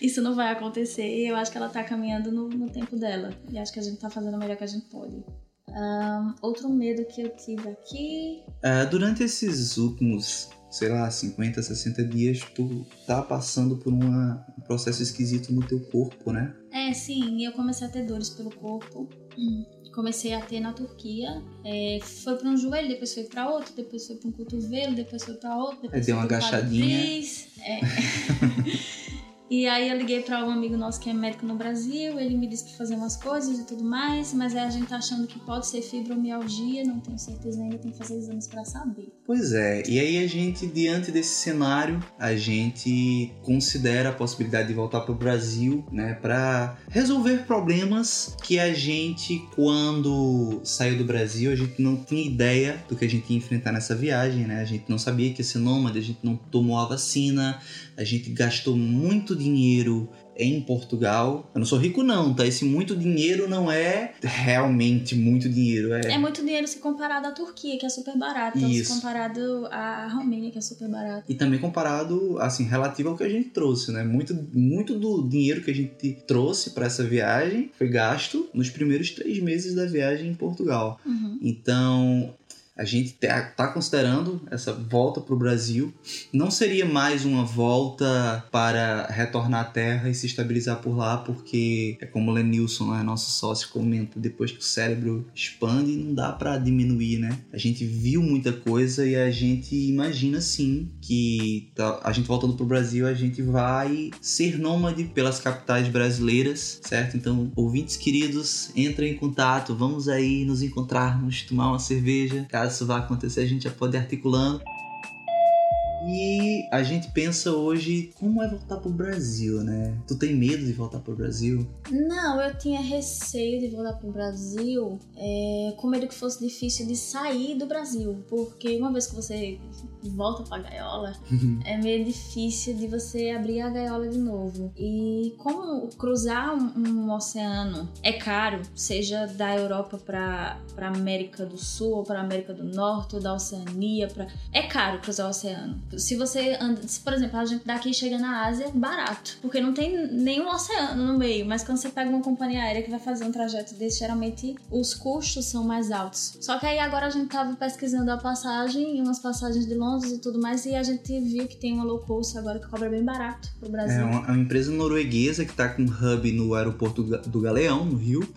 isso não vai acontecer. E eu acho que ela tá caminhando no, no tempo dela. E acho que a gente tá fazendo o melhor que a gente pode. Ahn, outro medo que eu tive aqui. Ah, durante esses últimos, sei lá, 50, 60 dias, tu tá passando por uma- um processo esquisito no teu corpo, né? É, sim, eu comecei a ter dores pelo corpo. Hum, Comecei a ter na Turquia. É, foi pra um joelho, depois foi pra outro, depois foi pra um cotovelo, depois foi pra outro, depois deu foi uma agachadinha. quadris. É. E aí eu liguei pra um amigo nosso que é médico no Brasil, ele me disse pra fazer umas coisas e tudo mais, mas aí a gente tá achando que pode ser fibromialgia, não tenho certeza ainda, tem que fazer exames pra saber. Pois é, e aí a gente, diante desse cenário, a gente considera a possibilidade de voltar para o Brasil, né, para resolver problemas que a gente, quando saiu do Brasil, a gente não tinha ideia do que a gente ia enfrentar nessa viagem, né? A gente não sabia que ia ser nômade, a gente não tomou a vacina, a gente gastou muito dinheiro em Portugal. Eu não sou rico não, tá? Esse muito dinheiro não é realmente muito dinheiro, É muito dinheiro se comparado à Turquia, que é super barato, ou Isso. se comparado à Romênia, que é super barato. E também comparado, assim, relativo ao que a gente trouxe, né? Muito, muito do dinheiro que a gente trouxe para essa viagem foi gasto nos primeiros três meses da viagem em Portugal. Uhum. Então, a gente está considerando essa volta para o Brasil. Não seria mais uma volta para retornar à Terra e se estabilizar por lá, porque é como o Lenilson, né, nosso sócio, comenta: depois que o cérebro expande, não dá para diminuir, né? A gente viu muita coisa e a gente imagina sim que tá- a gente voltando para o Brasil, a gente vai ser nômade pelas capitais brasileiras, certo? Então, ouvintes queridos, entrem em contato, vamos aí nos encontrarmos, tomar uma cerveja. Caso isso vá acontecer, a gente já pode ir articulando. E a gente pensa hoje como é voltar pro Brasil, né? Tu tem medo de voltar pro Brasil? Não, eu tinha receio de voltar pro Brasil, é, com medo que fosse difícil de sair do Brasil, porque uma vez que você volta pra gaiola, é meio difícil de você abrir a gaiola de novo. E como cruzar um, um oceano é caro, seja da Europa pra, pra América do Sul ou pra América do Norte ou da Oceania, pra... é caro cruzar o oceano. Se você anda, se, por exemplo, a gente daqui chega na Ásia, barato, porque não tem nenhum oceano no meio, mas quando você pega uma companhia aérea que vai fazer um trajeto desse, geralmente os custos são mais altos. Só que aí agora a gente tava pesquisando a passagem, umas passagens de Londres e tudo mais, e a gente viu que tem uma low cost agora que cobra bem barato pro Brasil. É uma, é uma empresa norueguesa que tá com hub no aeroporto do Galeão, no Rio.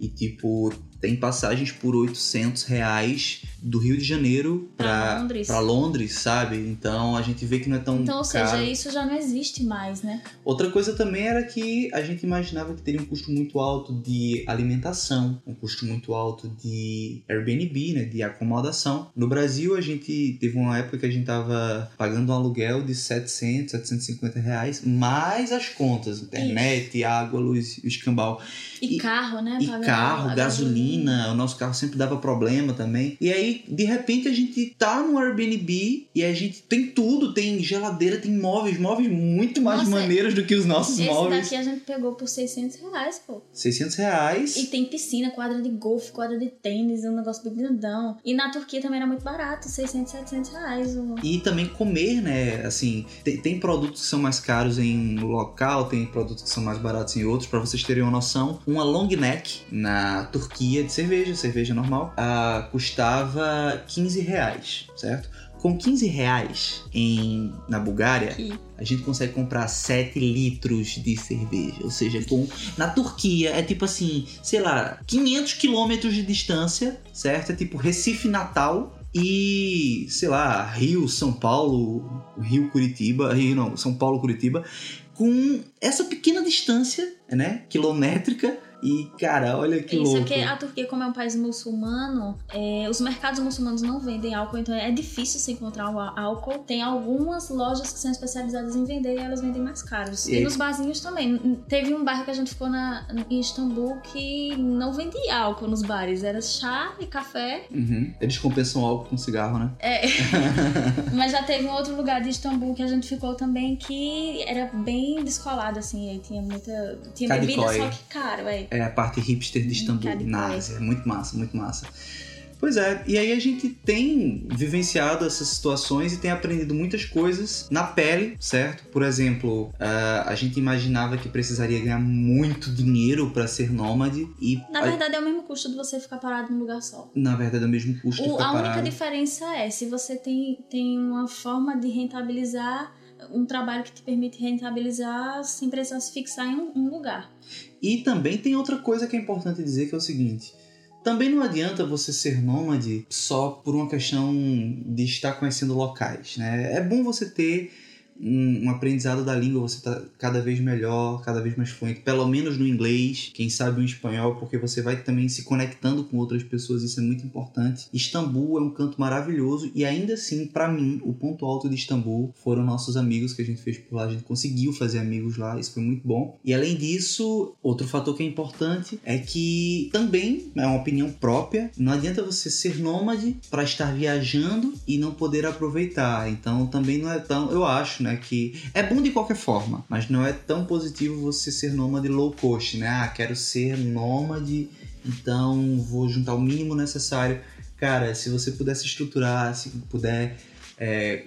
E, tipo, tem passagens por 800 reais do Rio de Janeiro Pra Londres. pra Londres, sabe? Então a gente vê que não é tão Então, ou caro. seja, isso já não existe mais, né? Outra coisa também era que a gente imaginava que teria um custo muito alto de alimentação, um custo muito alto de Airbnb, né, de acomodação. No Brasil, a gente teve uma época que a gente tava pagando um aluguel de 700, 750 reais, mais as contas, internet, água, luz, escambau. E, E- carro, né? E carro, a gasolina, o nosso carro sempre dava problema também. E aí, de repente, a gente tá no Airbnb e a gente tem tudo, tem geladeira, tem móveis, móveis muito mais Nossa, maneiros do que os nossos Esse móveis. daqui a gente pegou por 600 reais, pô. 600 reais. E tem piscina, quadra de golfe, quadra de tênis, um negócio bem grandão. E na Turquia também era muito barato, 600, 700 reais. E também comer, né? Assim, tem, tem produtos que são mais caros em um local, tem produtos que são mais baratos em outros. Pra vocês terem uma noção, uma long neck na Turquia de cerveja, cerveja normal, ah, custava 15 reais, certo? Com 15 reais em, na Bulgária, Aqui. a gente consegue comprar 7 litros de cerveja. Ou seja, com, na Turquia é tipo assim, sei lá, 500 quilômetros de distância, certo? É tipo Recife, Natal e, sei lá, Rio, São Paulo, Rio, Curitiba, Rio não, São Paulo, Curitiba, com essa pequena distância, né, quilométrica. E, cara, olha que Isso louco. é que a Turquia, como é um país muçulmano, é, os mercados muçulmanos não vendem álcool, então é difícil se encontrar o álcool. Tem algumas lojas que são especializadas em vender e elas vendem mais caros. E, E- nos barzinhos também. Teve um bairro que a gente ficou na, em Istambul que não vendia álcool nos bares, era chá e café. Uhum. Eles compensam álcool com cigarro, né? É. Mas já teve um outro lugar de Istambul que a gente ficou também que era bem descolado, assim, tinha muita. Tinha bebida Kadikoy. só que caro, é. É a parte hipster de Istambul, Cadê na? Ásia. É muito massa, muito massa. Pois é, e aí a gente tem vivenciado essas situações e tem aprendido muitas coisas na pele, certo? Por exemplo, ah, a gente imaginava que precisaria ganhar muito dinheiro para ser nômade e Na a- verdade, é o mesmo custo de você ficar parado num lugar só. na verdade é o mesmo custo de O- ficar a única parado. diferença é se você tem, tem uma forma de rentabilizar um trabalho que te permite rentabilizar sem precisar se fixar em um, um lugar. E também tem outra coisa que é importante dizer que é o seguinte. Também não adianta você ser nômade só por uma questão de estar conhecendo locais, né? É bom você ter um, um aprendizado da língua, você tá cada vez melhor, cada vez mais fluente, pelo menos no inglês, quem sabe o espanhol, porque você vai também se conectando com outras pessoas, isso é muito importante. Istambul é um canto maravilhoso e ainda assim, pra mim, o ponto alto de Istambul foram nossos amigos que a gente fez por lá, a gente conseguiu fazer amigos lá, isso foi muito bom. E além disso, outro fator que é importante é que também é uma opinião própria, não adianta você ser nômade para estar viajando e não poder aproveitar. Então também não é tão, eu acho, né, que é bom de qualquer forma, mas não é tão positivo você ser nômade low cost, né? Ah, quero ser nômade, então vou juntar o mínimo necessário. Cara, se você puder se estruturar, se puder é,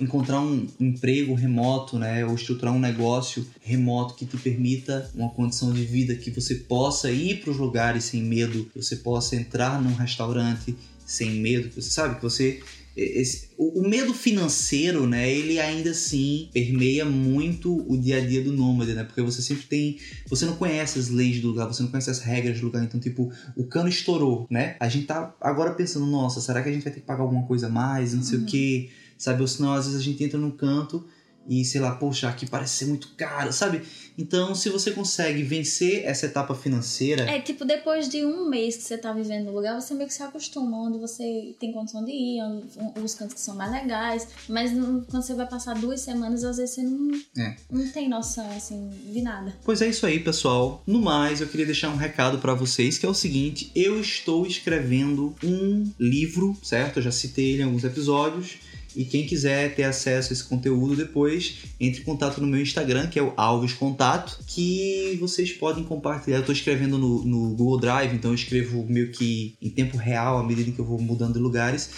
encontrar um emprego remoto, né, ou estruturar um negócio remoto que te permita uma condição de vida que você possa ir para os lugares sem medo, que você possa entrar num restaurante sem medo, que você sabe que você esse- o, o medo financeiro, né, ele ainda assim permeia muito o dia a dia do nômade, né, porque você sempre tem, você não conhece as leis do lugar, você não conhece as regras do lugar, então tipo, o cano estourou, né, a gente tá agora pensando, nossa, será que a gente vai ter que pagar alguma coisa a mais, não sei o Uhum. que, sabe, ou senão às vezes a gente entra num canto e sei lá, poxa, aqui parece ser muito caro, sabe? Então, se você consegue vencer essa etapa financeira. É, tipo, depois de um mês que você tá vivendo no lugar, você meio que se acostuma, onde você tem condição de ir, onde, os cantos que são mais legais. Mas quando você vai passar duas semanas, às vezes você não, É. não tem noção, assim, de nada. Pois é isso aí, pessoal. No mais, eu queria deixar um recado pra vocês, que é o seguinte: eu estou escrevendo um livro, certo? Eu já citei ele em alguns episódios. E quem quiser ter acesso a esse conteúdo depois, entre em contato no meu Instagram, que é o Alves Contato, que vocês podem compartilhar. Eu estou escrevendo no, no Google Drive, então eu escrevo meio que em tempo real, à medida que eu vou mudando de lugares.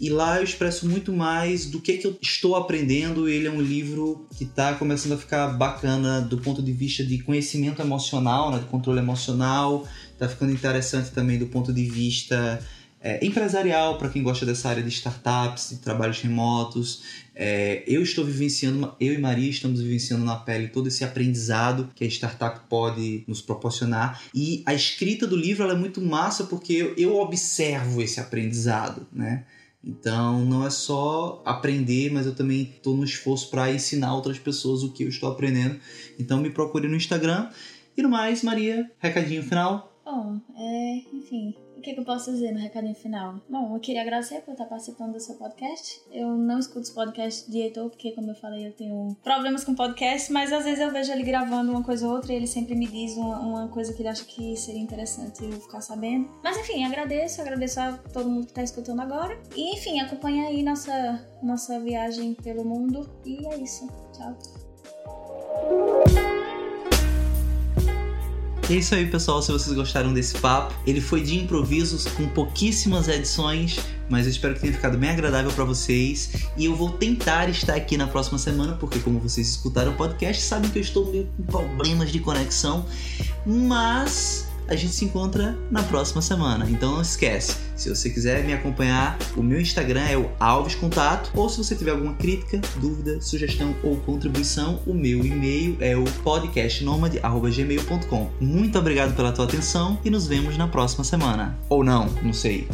E lá eu expresso muito mais do que, que eu estou aprendendo. Ele é um livro que está começando a ficar bacana do ponto de vista de conhecimento emocional, né, de controle emocional. Está ficando interessante também do ponto de vista é, empresarial, para quem gosta dessa área de startups, de trabalhos remotos. É, eu estou vivenciando, eu e Maria estamos vivenciando na pele todo esse aprendizado que a startup pode nos proporcionar. E a escrita do livro é muito massa porque eu, eu observo esse aprendizado, né? Então não é só aprender, mas eu também estou no esforço para ensinar outras pessoas o que eu estou aprendendo. Então me procure no Instagram. E no mais, Maria, recadinho final. Bom, é, enfim, o que, que eu posso dizer no recadinho final? Bom, eu queria agradecer por estar participando do seu podcast. Eu não escuto os podcasts de Heitor, porque, como eu falei, eu tenho problemas com podcast, mas às vezes eu vejo ele gravando uma coisa ou outra e ele sempre me diz uma, uma coisa que ele acha que seria interessante eu ficar sabendo. Mas enfim, agradeço, agradeço a todo mundo que está escutando agora. E enfim, acompanha aí nossa, nossa viagem pelo mundo. E é isso. Tchau. É isso aí, pessoal. Se vocês gostaram desse papo, ele foi de improvisos, com pouquíssimas edições, mas eu espero que tenha ficado bem agradável para vocês. E eu vou tentar estar aqui na próxima semana, porque como vocês escutaram o podcast, sabem que eu estou meio com problemas de conexão, mas a gente se encontra na próxima semana. Então não esquece, se você quiser me acompanhar, o meu Instagram é o Alves Contato, ou se você tiver alguma crítica, dúvida, sugestão ou contribuição, o meu e-mail é o podcastnomad@gmail.com. Muito obrigado pela tua atenção e nos vemos na próxima semana. Ou não, não sei.